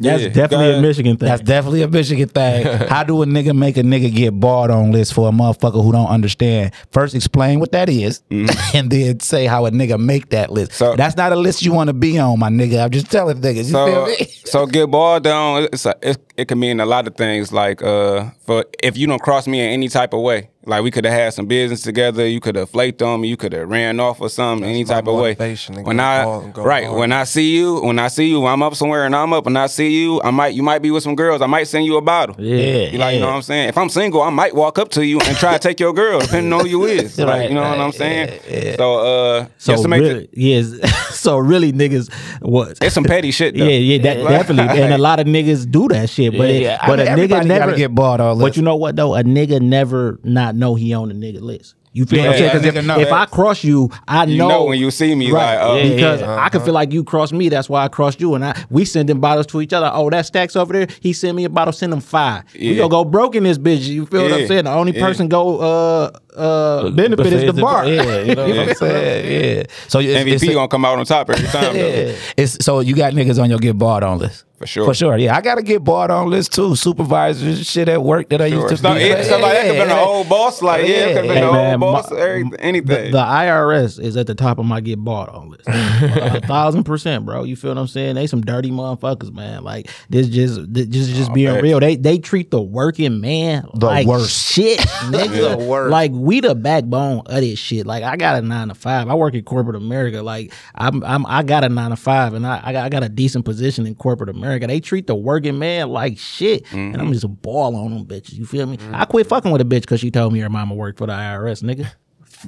That's Yeah. definitely a Michigan thing. That's definitely a Michigan thing. How do a nigga make a nigga get barred on list for a motherfucker who don't understand? First, explain what that is, and then say how a nigga make that list. So- That's not a list you want to be on, my nigga. I'm just telling niggas. You feel So, me? so get barred on. It's a, it, it can mean a lot of things. Like uh, for if you don't cross me in any type of way, like we could have had some business together. You could have flaked on me. You could have ran off or something. any type of way. When I ball and go right hard. when I see you, when I see you, I'm up somewhere and I'm up and I see you. I might you might be with some girls. I might send you a bottle. Yeah, You like you know what I'm saying? If I'm single, I might walk up to you and try to take your girl, depending on who you is. Like Right, you know what I'm saying? yeah, yeah. So uh, So just to make really, it, yes. so really, niggas what it's some petty shit. Though. Yeah, yeah, that, definitely. And a lot of niggas do that shit. But Yeah, it, yeah. I but mean, a nigga never get bought on But you know what though? A nigga never not know he on the nigga list. You feel what I'm saying? a 'Cause nigga if, know if. I cross you, I You know, know when you see me, right? like, oh, yeah, because yeah. I can feel like you crossed me. That's why I crossed you, and I we sending bottles to each other. Oh, that Stackz over there. He sent me a bottle. Send him five. We gonna go broke in this bitch. You feel what I'm saying? The only Yeah. person go uh uh benefit is the bar. Yeah, you know what I'm saying? Yeah. So it's, MVP it's a- gonna come out on top every time. yeah. It's so you got niggas on your get barred on list. For sure. For sure. Yeah, I gotta get barred on list too. Supervisors, shit at work that I used to So, be. it, so like, that could have been Yeah. an old boss. Like, yeah, it could have been Hey, an man, old boss. my- every- The, anything. the IRS is at the top of my get bought on list. a thousand percent, bro. You feel what I'm saying? They some dirty motherfuckers, man. Like this just this just just being facts. real. They they treat the working man The like worst. shit, nigga. The worst. Like we the backbone of this shit. Like I got a nine to five. I work in corporate America. Like I'm I'm I got a nine to five, and I I got, I got a decent position in corporate America. They treat the working man like shit, and I'm mm-hmm. just a ball on them bitches. You feel me? Mm-hmm. I quit fucking with a bitch because she told me her mama worked for the IRS, nigga.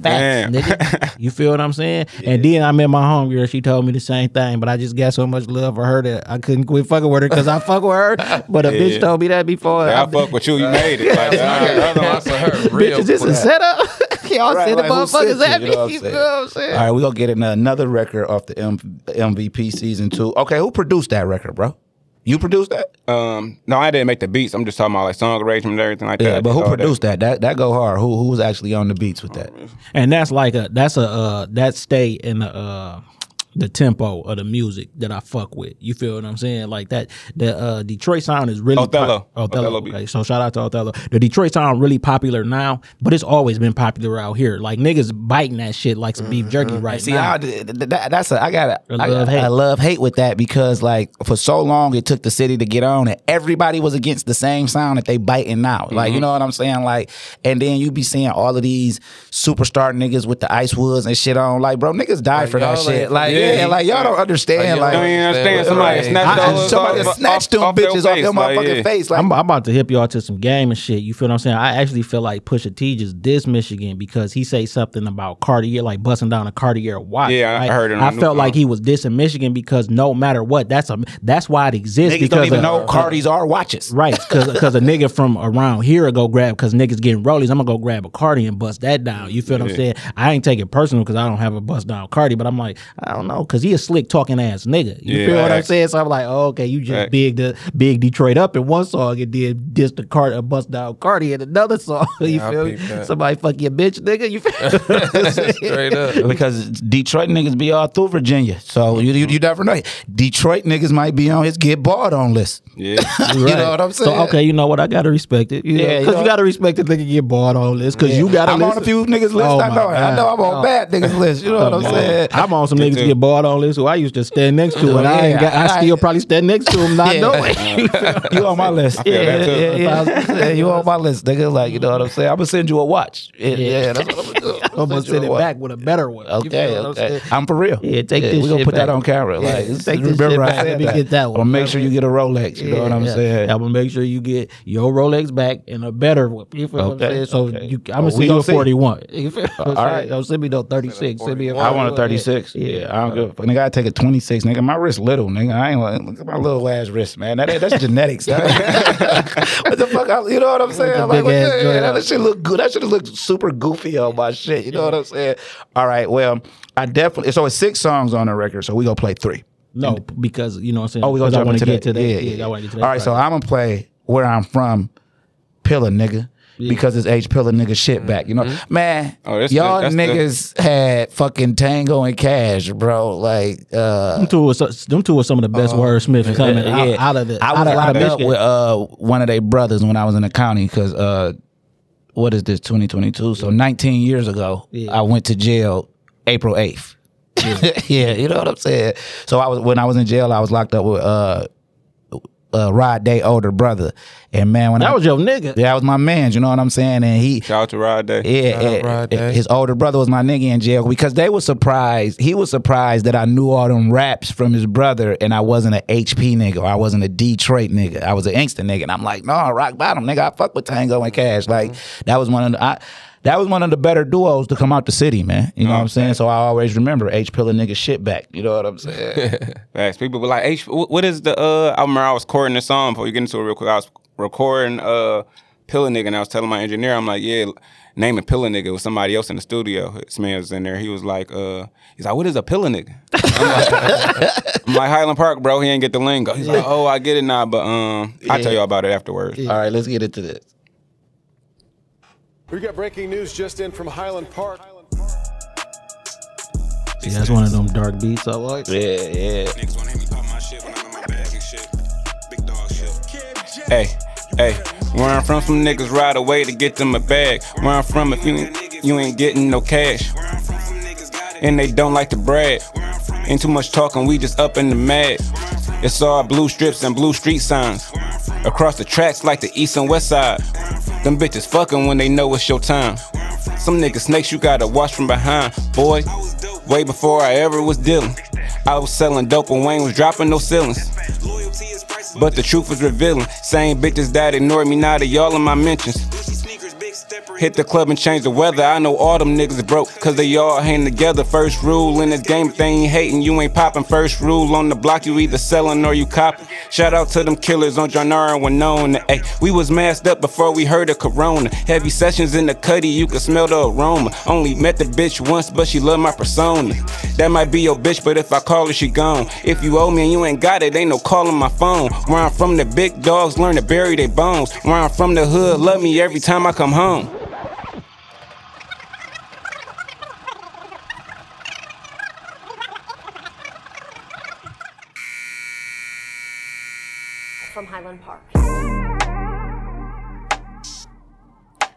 Facts, nigga. You feel what I'm saying? And then I met my homegirl. She told me the same thing, but I just got so much love for her that I couldn't quit fucking with her because I fuck with her. But a Yeah. bitch told me that before. I I- fuck with you. You made it. Like, That's a her Bitch, real. is this a setup? Y'all Right, send the like, motherfuckers at You me. know what I'm You saying? feel what I'm saying? All right, we're gonna get in another record off the M- MVP season two. Okay, who produced that record, bro? You produced that? um, no, I didn't make the beats. I'm just talking about like song arrangement and everything like Yeah, that. but who All that. produced that? That that go hard. Who who was actually on the beats with that? And that's like a that's a uh that stay in the uh the tempo of the music that I fuck with. You feel what I'm saying? Like that the uh Detroit sound is really Othello. Othello. Othello beat. okay, so shout out to Othello. The Detroit sound really popular now, but it's always been popular out here. Like niggas biting that shit like some beef jerky right See, now. I, th- th- that, that's a I got A a I, love-hate. I love hate with that because like for so long it took the city to get on and everybody was against the same sound that they biting now. Like Mm-hmm. you know what I'm saying? Like and then you be seeing all of these superstar niggas with the ice woods and shit on. Like bro, niggas died for that y'all shit. Like yeah, Oh, yeah. like y'all don't understand. Like, Like Don't even understand. Right. Somebody snatched I- those somebody off- snatched them off bitches off face, their like, motherfucking yeah. face. Like I'm, I'm about to hip y'all to some game and shit. You feel what I'm saying? I actually feel like Pusha T just dissed Michigan because he say something about Cartier, like busting down a Cartier watch. Yeah, I right? heard it I felt news. like he was dissing Michigan because no matter what, that's a that's why it exists. niggas because don't even of- know Cardis are watches. Right, because a nigga from around here go grab because niggas getting rollies. I'm gonna go grab a Cardi and bust that down. You feel what I'm saying? I ain't take it personal because I don't have a bust down Cardi, but I'm like, I don't know, Oh, because he a slick talking ass nigga. You Yeah, feel what I'm saying? So I'm like, oh, okay, you just Facts. big the big Detroit up in one song and then diss the card a uh, bust down Cardi in another song. you Yeah, feel me? that. Somebody fuck your bitch, nigga. You feel? Straight up. because Detroit niggas be all through Virginia, so you, you you never know. Detroit niggas might be on his get barred on list. Yeah. You know what I'm saying? So okay, you know what? I gotta respect it. You Yeah, yeah, you because you, know- gotta respect the nigga get bought on list Because you gotta. I'm on a few niggas list. Oh I know. it. I know I'm on God. bad niggas list. You know oh what I'm Come saying? I'm on some niggas too. get bought on this who I used to stand next to, and I ain't got. I Yeah, still I- probably stand next to him, not Yeah. knowing. you on my list. feel yeah, that yeah, yeah, yeah. You on my list, nigga. Like, you know what I'm saying? I'm gonna send you a watch. Yeah, yeah that's what I'm gonna do. I'm gonna you send it watch. back with a better one. You Okay, I'm okay. I'm for real. Yeah, take this We're gonna shit put that on camera. Yeah, Like, take this shit back. Let me get that one. I'm gonna make sure you get a Rolex. You know what I'm Yeah, saying? I'm gonna make sure you get your Rolex back and a better one. You feel what I'm Okay, saying? So okay. you, I'm Oh, gonna we send you a 41. You feel what I'm All saying? right. Don't send me no 36. Send me a I want a 36. Yeah, I don't give a fuck. Nigga, I take a 26. Nigga, my wrist little, nigga. I ain't like, look at my little ass wrist, man. That, that's genetics. what the fuck? You know what I'm saying? Like, big ass the- that, out. shit look good. That should have looked super goofy on my shit. You know what I'm saying? All right, well, I definitely, so it's six songs on the record, so we gonna play three. No, because you know what I'm saying. Oh, we gonna Because I jump into get that. to that. Yeah, Yeah, yeah. I want to get to that. All right, so. I'm gonna play where I'm from, Pillar nigga. Because it's H Pillar nigga shit back, you know, man. Oh, that's y'all the- that's the- niggas had fucking Tango and Cash, bro. Like, uh, them two was them two were some of the best wordsmiths coming out, out of the I was out of, out of up Michigan. with uh one of their brothers when I was in the county because uh what is this 2022? So 19 years ago, Yeah. I went to jail April 8th. Yeah. you know what I'm saying. So I was when I was in jail, I was locked up with uh uh Rod Day older brother, and man, when that I was your nigga. Yeah, that was my man, you know what I'm saying, and he Shout out to Rod Day. yeah, Shout out eh, Rod Day. his older brother was my nigga in jail because they were surprised. He was surprised that I knew all them raps from his brother, and I wasn't an HP nigga. Or I wasn't a Detroit nigga. I was an Inkster nigga, and I'm like, no, rock bottom nigga. I fuck with Tango and Cash. Like that was one of the. I, that was one of the better duos to come out the city, man. You know what I'm saying? So I always remember H Pillar nigga shit back. You know what I'm saying? Facts. People were like, H, what is the?" uh I remember I was recording the song before you get into it real quick. I was recording uh Pillar Nigga, and I was telling my engineer, I'm like, "Yeah, name a Pillar Nigga." with somebody else in the studio. His man was in there. He was like, "Uh, he's like, what is a Pillar Nigga?" I'm like, I'm like, Highland Park, bro. He ain't get the lingo. He's like, "Oh, I get it now, but um, I'll tell you all about it afterwards." All right, let's get into this. We got breaking news just in from Highland Park. See, that's one of them dark beats I like. Yeah, yeah. Niggas wanna hear me pop my shit when I'm in my bag and shit. Big dog shit. Hey, hey, where I'm from, some niggas ride away to get them a bag. Where I'm from, if you ain't, you ain't getting no cash. And they don't like to brag. Ain't too much talking, we just up in the mad. It's all blue strips and blue street signs. Across the tracks like the east and west side. Them bitches fucking when they know it's your time. Some niggas snakes you gotta watch from behind. Boy, way before I ever was dealing. I was selling dope when Wayne was dropping no ceilings. But the truth was revealing. Same bitches that ignored me, now they all in my mentions. Hit the club and change the weather. I know all them niggas broke, cause they all hang together. First rule in this game, if they ain't hating, you ain't popping. First rule on the block, you either selling or you copping. Shout out to them killers on Janara and Winona. Ay, we was masked up before we heard of Corona. Heavy sessions in the cutty, you can smell the aroma. Only met the bitch once, but she love my persona. That might be your bitch, but if I call her, she gone. If you owe me and you ain't got it, ain't no calling my phone. Where I'm from, the big dogs learn to bury their bones. Where I'm from, the hood love me every time I come home. From Highland Park.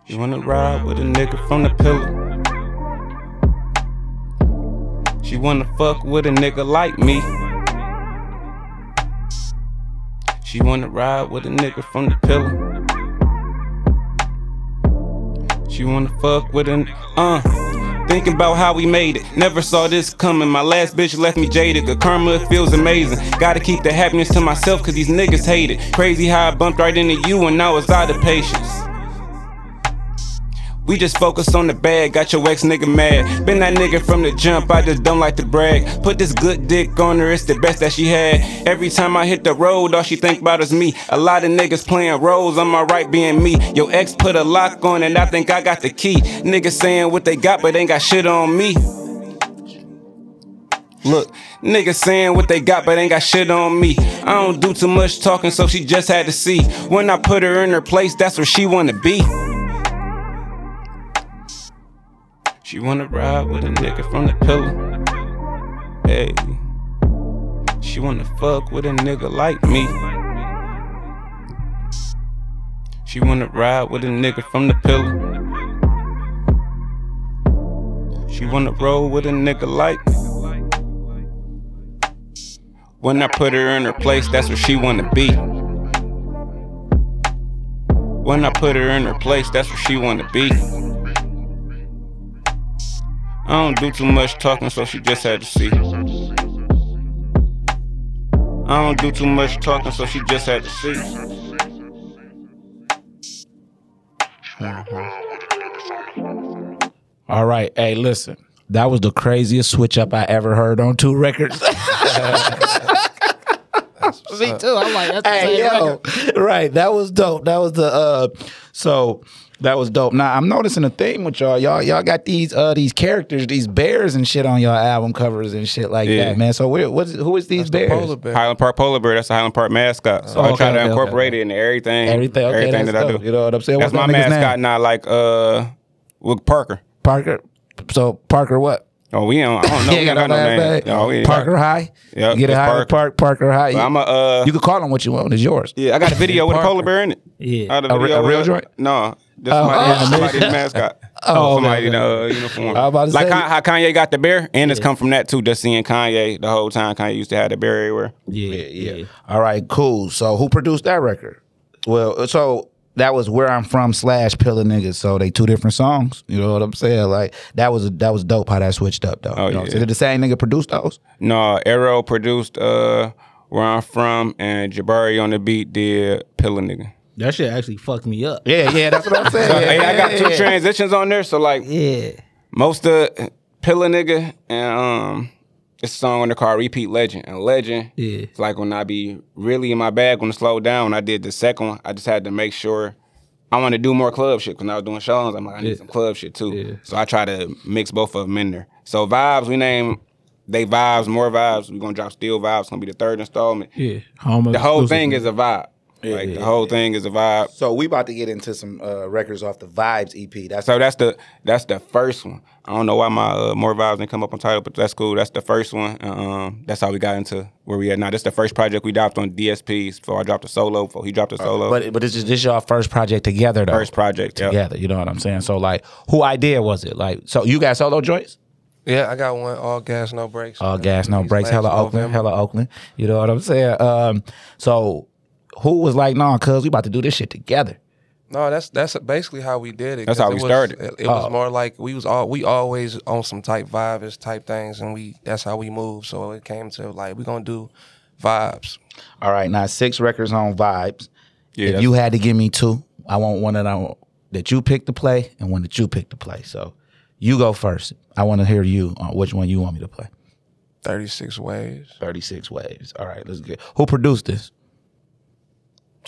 You wanna ride with a nigga from the pillar. She wanna fuck with a nigga like me. She wanna ride with a nigga from the pillar. She wanna fuck with an uh. Thinking about how we made it. Never saw this coming. My last bitch left me jaded. The karma it feels amazing. Gotta keep the happiness to myself cause these niggas hate it. Crazy how I bumped right into you and now it's out of patience. We just focus on the bag, got your ex nigga mad. Been that nigga from the jump, I just don't like to brag. Put this good dick on her, it's the best that she had. Every time I hit the road, all she think about is me. A lot of niggas playing roles, I'm alright being me. Your ex put a lock on and I think I got the key. Niggas saying what they got, but ain't got shit on me. Look, niggas saying what they got, but ain't got shit on me. I don't do too much talking, so she just had to see. When I put her in her place, that's where she wanna be. She wanna ride with a nigga from the pillar. Hey. She wanna fuck with a nigga like me. She wanna ride with a nigga from the pillar. She wanna roll with a nigga like me. When I put her in her place, that's where she wanna be. When I put her in her place, that's where she wanna be. I don't do too much talking, so she just had to see. I don't do too much talking, so she just had to see. All right. Hey, listen. That was the craziest switch up I ever heard on two records. Me too. I'm like, that's the same yo. Right. That was dope. That was the uh so that was dope. Now I'm noticing a theme with y'all. Y'all y'all got these uh these characters, these bears and shit on y'all album covers and shit like Yeah. that, man. So where what's who is these bears? Highland Park Polar Bear, that's the Highland Park mascot. So Oh, I okay, try to okay, incorporate it into everything. Everything, okay, everything that's that I dope. do. You know what I'm saying? That's What's my that mascot name? now, like uh with Parker. Parker. So Parker what? Oh, we don't. I don't know. He we got got no no name. last name. No, we Parker got- High. Yep, Get it it's high. Parker. Park Parker High. But I'm a, uh, you can call him what you want. It's yours. Yeah, I got a video with a polar bear in it. Yeah. I had A re- a real with- joint? No, just Oh, somebody, oh. somebody's mascot. Oh, somebody in okay, the uh, uniform. I was about to like say- how, Kanye got the bear, and it's come from that too. Just seeing Kanye the whole time. Kanye used to have the bear everywhere. Yeah, yeah. All right, cool. So who produced that record? Well, so that was where I'm from slash Pillar Niggas. So they two different songs. You know what I'm saying? Like that was that was dope how that switched up though. Oh, you know yeah. saying? Did the same nigga produce those? No, Arrow produced uh, where I'm from, and Jabari on the beat did Pillar Nigga. That shit actually fucked me up. Yeah, yeah, that's what I'm saying. So, hey, I got two Yeah. transitions on there. So like, yeah, most of Pillar Nigga and um, it's a song on the called Repeat Legend. And Legend, Yeah. it's like when I be really in my bag when it slowed down. When I did the second one, I just had to make sure I want to do more club shit. Cause when I was doing shows, I'm like, I need Yeah. some club shit too. So I try to mix both of them in there. So vibes, we name they vibes, more vibes. We gonna drop Steel Vibes. It's gonna be the third installment. Yeah. Home The whole thing is a vibe. Like the whole thing is a vibe. So we about to get into some uh, records off the Vibes EP. That's So that's the that's the first one. I don't know why my uh, more vibes didn't come up on Tidal, but that's cool. That's the first one. Um, that's how we got into where we at now. This the first project we dropped on DSPs. Before I dropped a solo, before he dropped a solo. But but this is this your first project together though. First project, yep. together. You know what I'm saying? So like, who idea was it? Like, so you got solo joints? Yeah, I got one. All gas, no brakes. All gas, no These brakes. last Hella Oakland, November. hella Oakland. You know what I'm saying? Um, so who was like, nah, cuz we about to do this shit together. No, that's that's basically how we did it. That's how it we was- started. It, it was Oh. more like we was all we always on some type vibes type things, and we that's how we move. So it came to like we gonna do vibes. All right, now six records on Vibes. Yeah, if you had to give me two, I want one that I that you pick to play and one that you pick to play. So you go first. I want to hear you on which one you want me to play. Thirty six waves. Thirty six waves. All right, let's get. Who produced this?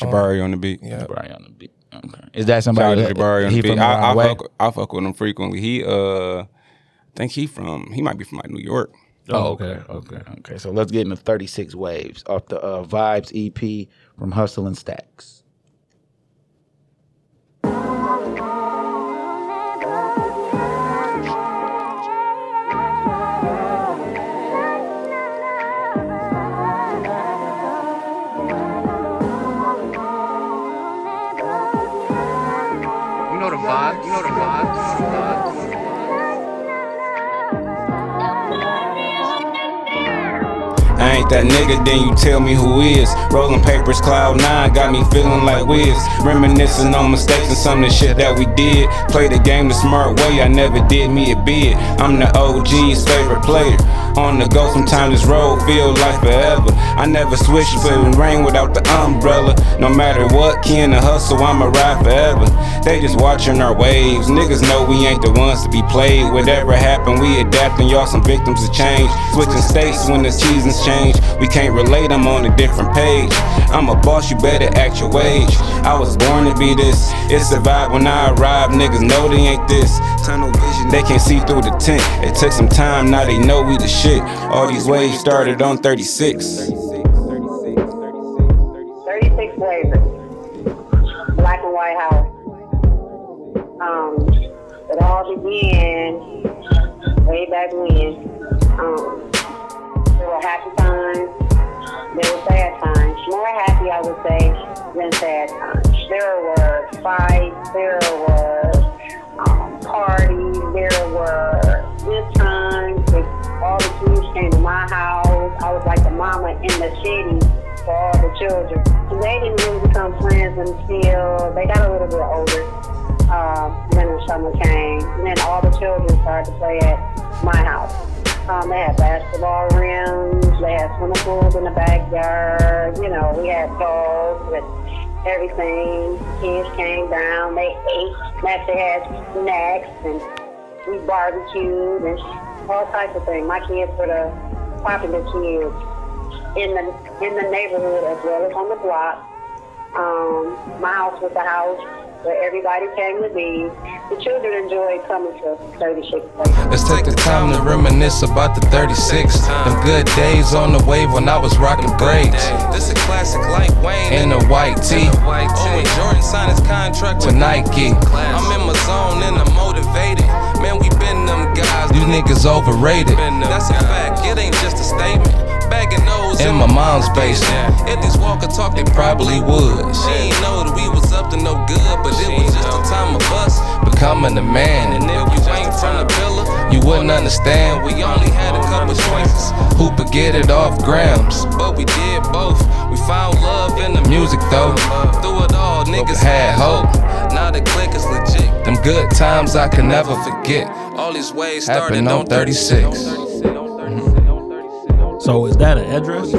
Jabari on the beat. Yeah. Jabari on the beat. Okay. Is that somebody that Jabari on the beat. I, I, fuck, I fuck with him frequently. He uh, I think he from he might be from like New York. Oh, okay, okay, okay. So let's get into 36 Waves off the uh, Vibes EP from Hustle and Stackz. That nigga, then you tell me who is. Rolling papers, cloud nine, got me feeling like Wiz. Reminiscing on mistakes and some of the shit that we did. Play the game the smart way, I never did me a bid. I'm the OG's favorite player. On the go, sometimes this road feel like forever. I never switch, but it rain without the umbrella. No matter what, key in the hustle, I'ma ride forever. They just watching our waves. Niggas know we ain't the ones to be played. Whatever happened, we adapting. Y'all some victims of change. Switching states when the seasons change. We can't relate, I'm on a different page. I'm a boss, you better act your wage. I was born to be this. It's a vibe when I arrive. Niggas know they ain't this. Tunnel vision, they can't see through the tent. It took some time, now they know we the shit. All these waves started on 36. 36 flavors. Black and white house. Um, it all began way back when. Um, there were happy times, there were sad times. More happy, I would say, than sad times. There were fights, there were um, parties, there were good times. With all the kids came to my house. I was like the mama in the city for all the children. They didn't really become friends until they got a little bit older. Um, then the summer came, and then all the children started to play at my house. Um, they had basketball rims, they had swimming pools in the backyard. You know, we had dogs and everything. Kids came down, they ate. They had snacks, and we barbecued and all types of things. My kids were the popular kids in the in the neighborhood as well as on the block. Um, my house was the house where everybody came to be. The children enjoyed coming to 36 places. Let's take the time to reminisce about the 36. Them good days on the wave when I was rocking braids. This a classic like Wayne in a white tee. Oh, when Jordan signed his contract with Nike. I'm in my zone and I'm motivated. Man, we niggas overrated. That's a fact. It ain't just a statement. Bagging nose in my mom's basement. If these walker talk, they probably would. She ain't know that we was up to no good, but it was just the time of us becoming a man. And if you ain't from the pillar, you wouldn't understand. We only had a couple choices. Who could get it off grams? But we did both. We found love in the music though. Through it all, niggas had hope. Now the click is legit. Them good times I can never forget. All these ways started on 36. So is that an address?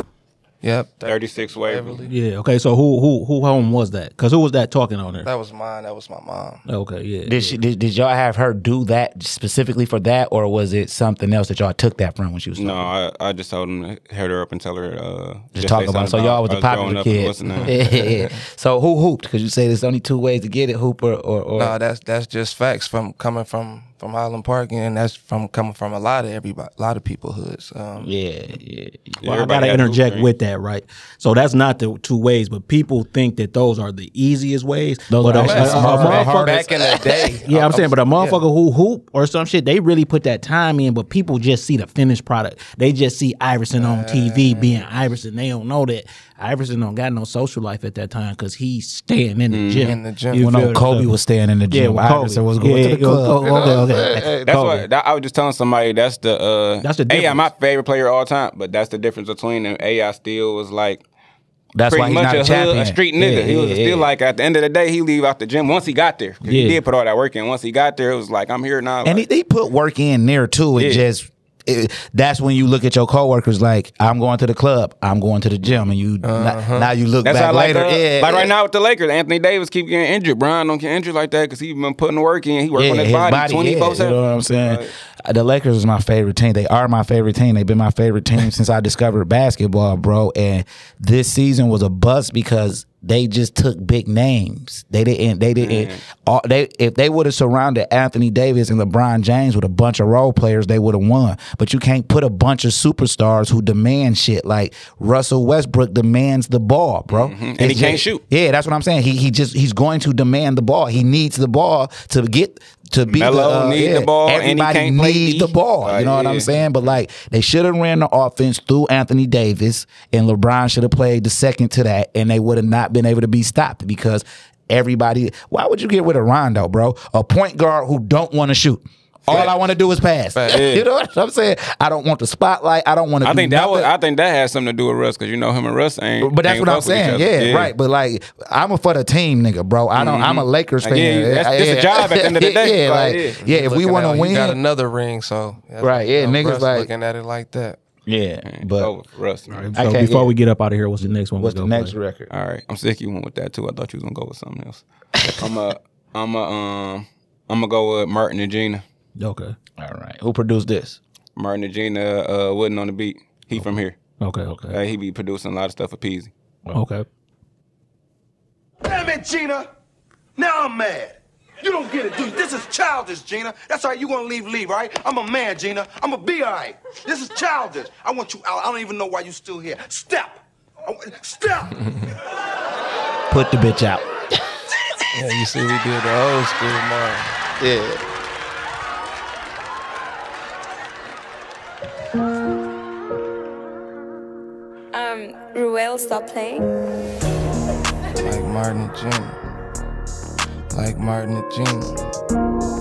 Yep. 36 Waverly. Yeah. Okay. So who who who home was that? Because who was that talking on there? That was mine. That was my mom. Okay. Yeah. Did she did, did y'all have her do that specifically for that, or was it something else that y'all took that from when she was? No, I, I just told him to head her up and tell her. Uh, Just talk about it. So something y'all was I the popular growing up kid. and What's so who hooped? Because you say there's only two ways to get it: hoop or or. or No, that's that's just facts from coming from from Highland Park, and that's from coming from a lot of everybody, a lot of people hoods. Um, yeah, yeah. Well, I gotta interject with that, right? So that's not the two ways, but people think that those are the easiest ways. Those but are a, actually a- a motherfucker- Back in the day, yeah, I'm saying, but a yeah. motherfucker who hoop or some shit, they really put that time in, but people just see the finished product. They just see Iverson on TV being Iverson. They don't know that Iverson don't got no social life at that time because he's staying in the gym. In the gym. You Well, feel no, Kobe saying? was staying in the gym. well, Iverson Kobe. was going Yeah, to the yeah, club. okay, okay. That's Kobe. what that, I was just telling somebody. That's the uh, That's the AI. My favorite player of all time, but that's the difference between them. AI still was like That's why pretty he's much not a, a hood, a street nigga. Yeah, he was yeah, still yeah. like at the end of the day, he leave out the gym once he got there. 'Cause He did put all that work in. Once he got there, it was like I'm here now. and he, he put work in there too. It Yeah. just it, that's when you look at your coworkers like I'm going to the club, I'm going to the gym, and you now, now you look that's back like, later. uh, yeah, like yeah. right now with the Lakers, Anthony Davis keep getting injured. Bron don't get injured like that because he been putting work in. He work yeah, on his, his body, twenty four You know what I'm saying? Uh, The Lakers is my favorite team. They are my favorite team. They've been my favorite team since I discovered basketball, bro. And this season was a bust because they just took big names. They didn't. They didn't. All, they if they would have surrounded Anthony Davis and LeBron James with a bunch of role players, they would have won. But you can't put a bunch of superstars who demand shit like Russell Westbrook demands the ball, bro. Mm-hmm. And he can't shoot. Yeah, that's what I'm saying. He he just he's going to demand the ball. He needs the ball to get to be Melo the, uh, need yeah, the ball, and Everybody play needs the ball. You know what yeah. I'm saying? But like they should have ran the offense through Anthony Davis, and LeBron should have played the second to that, and they would have not been able to be stopped because everybody. Why would you get rid of Rondo, bro? A point guard who don't want to shoot. All I want to do is pass. you know what I'm saying? I don't want the spotlight. I don't want to. I do think that was. I think that has something to do with Russ because you know him and Russ ain't. But that's ain't what I'm fuck with each saying. other. Yeah, right. But like, I'm a for the team, nigga, bro. I don't. I'm a Lakers Uh, fan. yeah, that's- it's a job at the end of the day. yeah, Like, like, yeah. yeah. If we want to win, he got another ring, so Right, yeah, niggas Russ like- looking at it like that. yeah. But over for Russ. So I before get- we get up out of here, what's the next one? what's the next play? record? All right, I'm sick. You went with that too. I thought you was gonna go with something else. I'm a. I'm a. Um. I'm gonna go with Martin and Gina. Okay. All right. Who produced this? Martin and Gina uh, wasn't on the beat. He from here. Okay. Okay. Uh, he be producing a lot of stuff for Peasy. Okay. Damn it, Gina. Now I'm mad. You don't get it, dude. This is childish, Gina. That's all right. You gonna leave, leave, right? I'm a man, Gina. I'm gonna be all right. This is childish. I want you out. I don't even know why you still here. Step. I Step. Put the bitch out. Yeah, you see, we did the old school man. Yeah. Um, stop playing. Like Martin and Gina. Like Martin and Gina.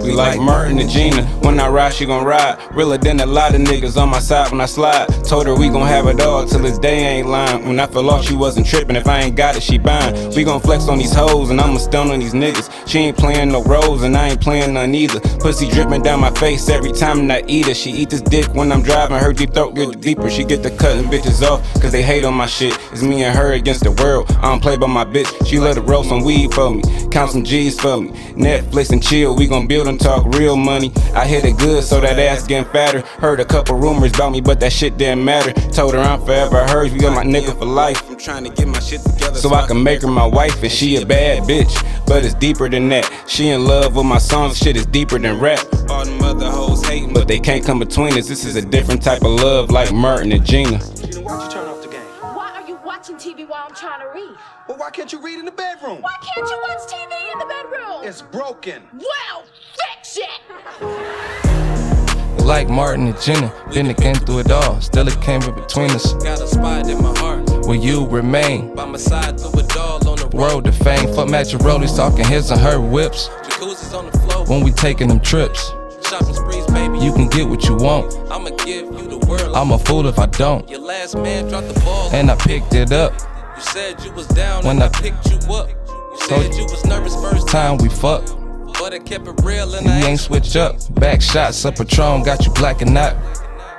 We like Martin and Gina. When I ride, she gon' ride. Realer than a lot of niggas on my side when I slide. Told her we gon' have it all till this day ain't lying. When I fell off, she wasn't tripping. If I ain't got it, she buying. We gon' flex on these hoes and I'ma stun on these niggas. She ain't playing no roles and I ain't playing none either. Pussy dripping down my face every time I eat her. She eat this dick when I'm driving. Her deep throat get deeper. She get the cutting bitches off cause they hate on my shit. It's me and her against the world. I don't play by my bitch. She let her roll some weed for me. Count some G's for me. Netflix and chill. We gon' build and talk real money. I hit it good so that ass getting fatter. Heard a couple rumors about me, but that shit didn't matter. Told her I'm forever hers. You got my nigga for life. I'm trying to get my shit together so I can make her my wife. And she a bad bitch, but it's deeper than that. She in love with my songs. Shit is deeper than rap. All them other hoes hating, but they can't come between us. This is a different type of love, like Martin and Gina. Why are you watching TV while I'm trying to read? Well, why can't you read in the bedroom? Why can't you watch TV in the bedroom? It's broken. Well, fix it! Like Martin and Gina. Been again through it all. Still it came in between us. Got a spot in my heart. Will you remain? By my side through it all on the road. World to fame. Fuck Match Rollies talking his and her whips. Jacuzzi's on the floor. When we taking them trips. Shopping sprees, baby. You can get what you want. I'ma give you the world. I'm a fool if I don't. Your last man dropped the ball. And I picked it up. You said you was down When I, I- picked you up. You said you was nervous first Time we fucked. but I kept it real and We I ain't switch up. Back shots of Patron got you black and out.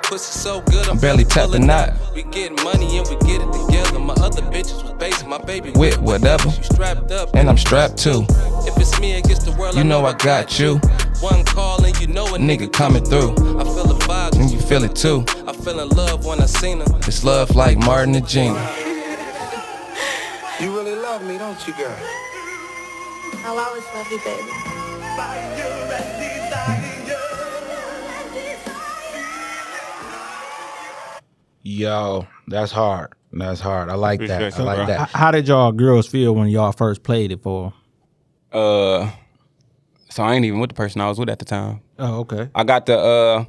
Pussy so good, I'm I'm barely tapped the knot. We getting money and we get it together. My other bitches was basing my baby With whatever. You strapped up. And I'm strapped too. If it's me against the world, You know I got you. One call and you know a Nigga coming through. I feel the vibes. And you feel it too. I fell in love when I seen her. It's love like Martin and Gina. You really love me, don't you, girl? I'll always love you, baby. Yo, that's hard. That's hard. I like that. I like bro. that. How did y'all girls feel when y'all first played it for? Uh, so I ain't even with the person I was with at the time. Oh, okay. I got the uh,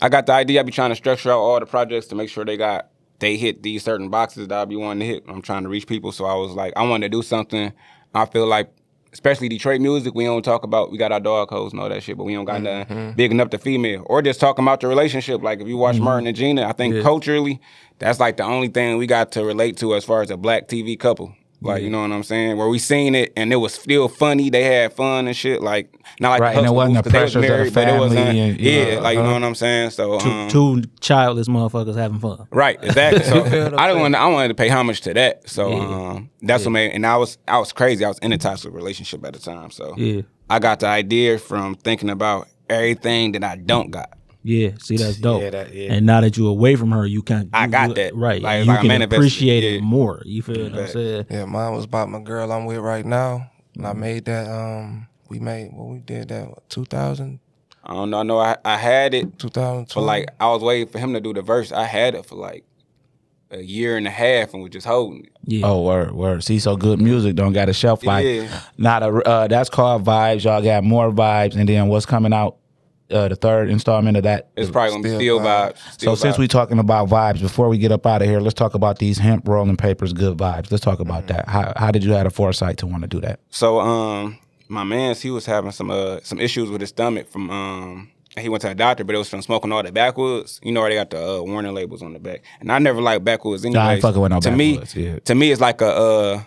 I got the idea. I be trying to structure out all the projects to make sure they got they hit these certain boxes that I be wanting to hit. I'm trying to reach people, so I was like, I wanted to do something. I feel like, especially Detroit music, we don't talk about. We got our dog codes and all that shit, but we don't got nothing big enough to female or just talking about the relationship. Like if you watch Mhm. Martin and Gina, I think Yeah. culturally, that's like the only thing we got to relate to as far as a black TV couple. Like Yeah. you know what I'm saying? Where we seen it and it was still funny. They had fun and shit. Like not like Right, the and it Hustle wasn't Moves, the 'cause they was of the married, but it wasn't. family and, yeah, know, like you know uh-huh. what I'm saying. So Two, um, two childless motherfuckers having fun. Right, exactly. So You feel the I don't pain. want. I wanted to pay homage to that. So Yeah. um, that's what made. And I was I was crazy. I was in a toxic relationship at the time. So Yeah. I got the idea from thinking about everything that I don't got. Yeah, see that's dope. Yeah, that- yeah. And now that you're away from her, you can. I got you- that. Right, Like, you like can manifested, appreciate it yeah. more. You feel what I'm saying? Yeah, mine was about my girl I'm with right now. And Mm-hmm. I made that um we made well we did that what, 2000 I don't know. I know I, I had it 2012. But like I was waiting for him to do the verse. I had it for like a year and a half and was just holding it. Yeah. Oh, word, word. See, so good music don't got a shelf life. Yeah. Not a. Uh, that's called vibes. Y'all got more vibes, and then what's coming out? Uh, the third installment of that. It's probably gonna be still vibes. So Still since we're talking about vibes, before we get up out of here, let's talk about these hemp rolling papers. Good vibes. Let's talk about that. How how did you have the foresight to want to do that? So um my man's he was having some uh some issues with his stomach from um he went to a doctor, but it was from smoking all the backwoods. You know where they got the uh, warning labels on the back. And I never liked backwoods Nah, anyway. I ain't fucking with no to backwoods, me, yeah. to me it's like a uh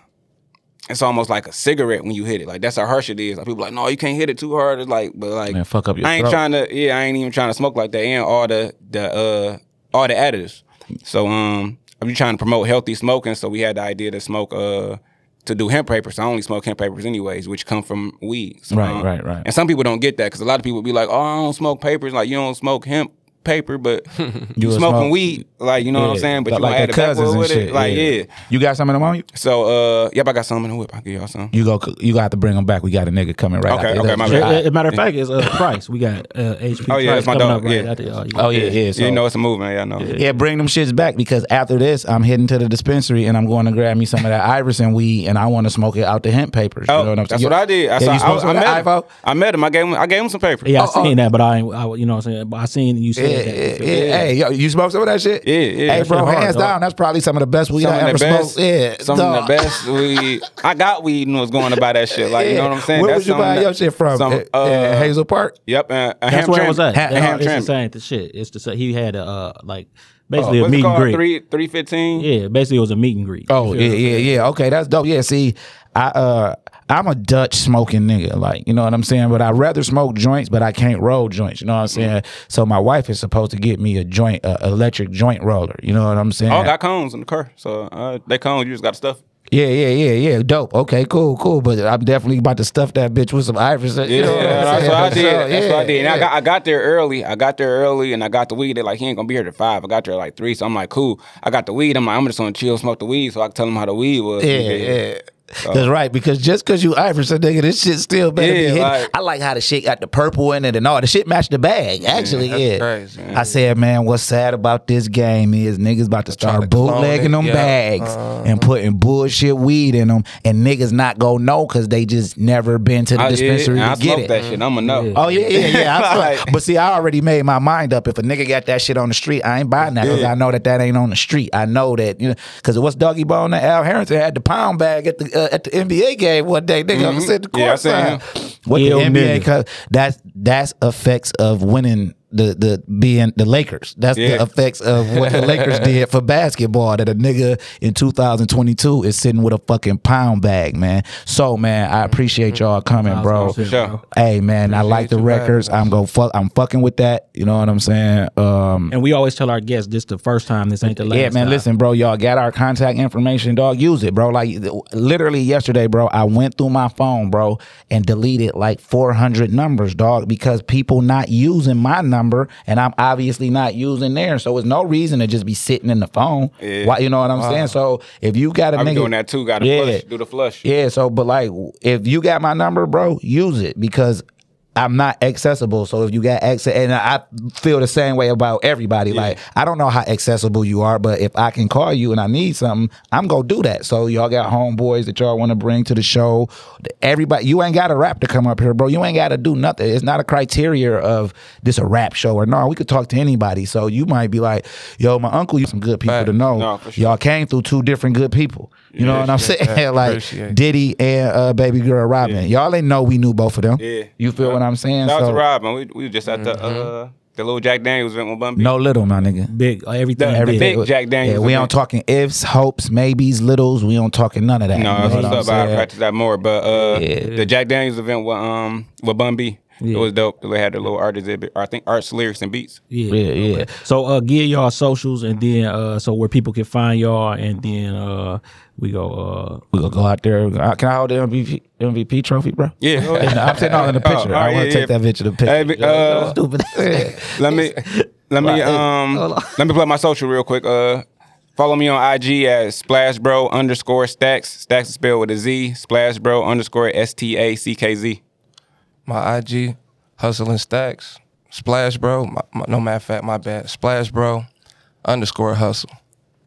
it's almost like a cigarette when you hit it. Like that's how harsh it is. Like people like, no, you can't hit it too hard. It's like, but like, Man, fuck up your I ain't throat. trying to. Yeah, I ain't even trying to smoke like that. And all the the uh all the additives. So um, I'm just trying to promote healthy smoking. So we had the idea to smoke uh to do hemp papers. I only smoke hemp papers anyways, which come from weed. So, Right, um, right, right. And some people don't get that because a lot of people be like, oh, I don't smoke papers. Like you don't smoke hemp paper, but you, a smoking smoke- weed. Like you know what I'm saying? But like you gonna add the cousins and with shit, it. Like yeah. yeah. You got some of them on you? So uh, yep, I got some in the whip. I will give y'all some. You go. You got to bring them back. We got a nigga coming right. Okay, after okay, my As bad. a matter of fact, it's uh, Price. We got uh, HP. Oh yeah, Price that's my dog. right yeah. after y'all. Oh yeah, yeah. So, you know it's a movement. Yeah, I know. Yeah, bring them shits back because after this, I'm heading to the dispensary and I'm going to grab me some of that Iverson weed and I want to smoke it out the hemp papers. You Oh, know what I'm saying? that's what I did. I, saw, I, I met him. I met him. I gave him. I gave him some papers. Yeah, I Oh, seen that, but I, I, you know what I'm saying. But I seen you Yeah, yeah, Hey, yo, you smoke some of that shit? Yeah, yeah. Hey, That bro, shit hard, hands dog. down, that's probably some of the best weed Some I of ever the best. smoked. Yeah, some dog. of the best weed. I got weed and was going to buy that shit. Like you know what I'm saying? Where That's would you buy something your shit from? Some, Uh, uh, Hazel Park? Yep. Uh, That's ham where trim. it was at. Ha- ham it's trim. the same the shit. It's the same. He had a uh, like Oh, basically what's a meet and greet. Three three fifteen. Yeah, basically it was a meet and greet. Oh yeah, yeah, yeah. Okay, that's dope. Yeah, see, I uh I'm a Dutch smoking nigga, like you know what I'm saying. But I rather smoke joints, but I can't roll joints. You know what I'm saying. So my wife is supposed to get me a joint, uh, electric joint roller. You know what I'm saying. Oh, I got cones in the car. So uh, they cones. You just got stuff. yeah, yeah, yeah, yeah. Dope. Okay, cool, cool. But I'm definitely about to stuff that bitch with some Iverson. Yeah, you know what I'm that's what I did. sure. That's what I did. And I got I got there early. I got there early, and I got the weed. They're like, he ain't gonna be here till five. I got there at like three, so I'm like, cool. I got the weed. I'm like, I'm just gonna chill, smoke the weed, so I can tell him how the weed was. Yeah, yeah. That's right, because just because you Iverson, nigga, this shit still better be Yeah, hitting. like- I like how the shit got the purple in it and all. The shit matched the bag, actually. that's yeah. crazy. I said, man, what's sad about this game is niggas about to start to bootlegging them yeah. bags Uh-huh. and putting bullshit weed in them, and niggas not gonna know because they just never been to the I, yeah, dispensary I to get it. that shit. I'ma know. Oh yeah, yeah, yeah. I Like- but see, I already made my mind up. If a nigga got that shit on the street, I ain't buying that because I know that that ain't on the street. I know that you know because what's Dougie Bone and Al Harrington had the pound bag at the uh, at the NBA game one day. Nigga, I was Mhm. at the Yeah, I court seen side. What Ill the NBA? nigga. Cause that's that's effects of winning. The the being the Lakers. That's the effects of what the Lakers did for basketball. That a nigga in 2022 is sitting with a fucking pound bag, man. So man, I appreciate y'all coming, bro. Sure. Hey man, I like the you for having records. I'm go fuck. I'm fucking with that. You know what I'm saying? Um, And we always tell our guests this the first time. This ain't the last. yeah, man. time. Listen, bro. Y'all got our contact information, dog. Use it, bro. Like literally yesterday, bro. I went through my phone, bro, and deleted like 400 numbers, dog, because people not using my number, and I'm obviously not using theirs. So it's no reason to just be sitting in the phone. Yeah. Why? You know what I'm saying? So if you got a I be nigga doing that too. Got to Yeah. flush. Do the flush. yeah, so but like if you got my number, bro, use it because I'm not accessible. So if you got access, and I feel the same way about everybody. Like I don't know how accessible you are, but if I can call you and I need something, I'm gonna do that. So y'all got homeboys that y'all want to bring to the show. Everybody, you ain't got a rap to come up here, bro. You ain't got to do nothing. It's not a criteria of this a rap show or no. We could talk to anybody. So you might be like, yo, my uncle, you some good people to know. No, sure. Y'all came through two different good people. You know what I'm saying? that. like Appreciate. Diddy and uh, baby girl Robin. Y'all ain't know we knew both of them. Yeah. You feel what I'm saying? Shout out So to Robin. We, we just at the uh the little Jack Daniels event with Bun B. no little, my nigga. big uh, everything. The- the big. big Jack Daniels Yeah, we event. don't talking ifs, hopes, maybes, littles. We don't talking none of that. No, You know that's I'm what's up. I practice that more. But uh, Yeah. the Jack Daniels event with um with Bun B. Yeah. It was dope. They had the little art exhibit, I think arts, lyrics, and beats. Yeah, Yeah, yeah. So uh, give y'all socials and then uh, so where people can find y'all and then uh, we go. Uh, We gonna go out there. Can I hold the MVP, MVP trophy, bro? Yeah. I'm sitting all in the Oh, picture. oh, I want yeah, to take yeah. that picture. The picture. Hey, but, uh, Stupid. let me let me um let me plug my social real quick. Uh, follow me on IG at Splash Bro underscore Stacks. Stacks is spelled with a Z. Splash Bro underscore S T A C K Z. My IG, hustling stacks, splash bro. My, my, no matter of fact, my bad. Splash bro, underscore hustle.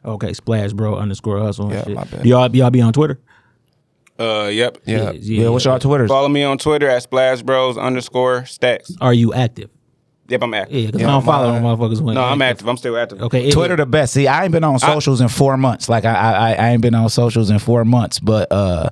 Okay, Splash Bro underscore Hustle. and Yeah, shit. my bad. Y'all y'all be on Twitter. Uh, yep. Yeah. yeah, what's y'all Twitters? Follow me on Twitter at Splash Bros underscore Stackz. Are you active? Yep, I'm active. Yeah, because I don't follow them motherfuckers. When No, I'm active. I'm still active. Okay, it- Twitter the best. See, I ain't been on socials in four months. Like I, I, I ain't been on socials in four months, but uh,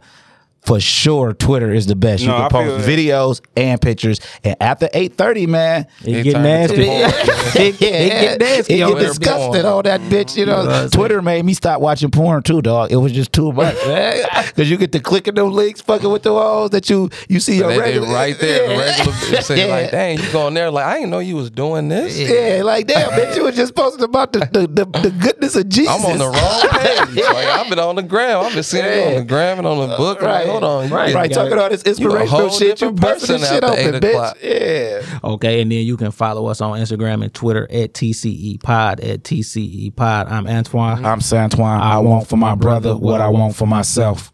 for sure, Twitter is the best. No, you I can feel post videos and pictures. And after eight thirty, man, It get nasty. it, It get nasty It get there, disgusted on that bitch. You know, You know what saying? Twitter made me stop watching porn too, dog. It was just too much, man. Because you get to clicking them links, fucking with the walls that you you see your They, they regular right there, the regular bitch say Yeah. like, "Dang, you going there?" Like, I didn't know you was doing this. Yeah, like damn, bitch, you was just posting about the the, the, the goodness of Jesus. I'm on the wrong page. Like, I've been on the gram. I've been seeing you on the gram and on the book. I'm Right. Like, hold on, you Right, right. Talking all this inspirational whole shit. You different busting this shit after open, eight bitch. o'clock. Yeah. Okay, and then you can follow us on Instagram and Twitter at TCE Pod at TCE Pod. I'm Antoine. I'm Santoine. I want for my brother what I want for myself.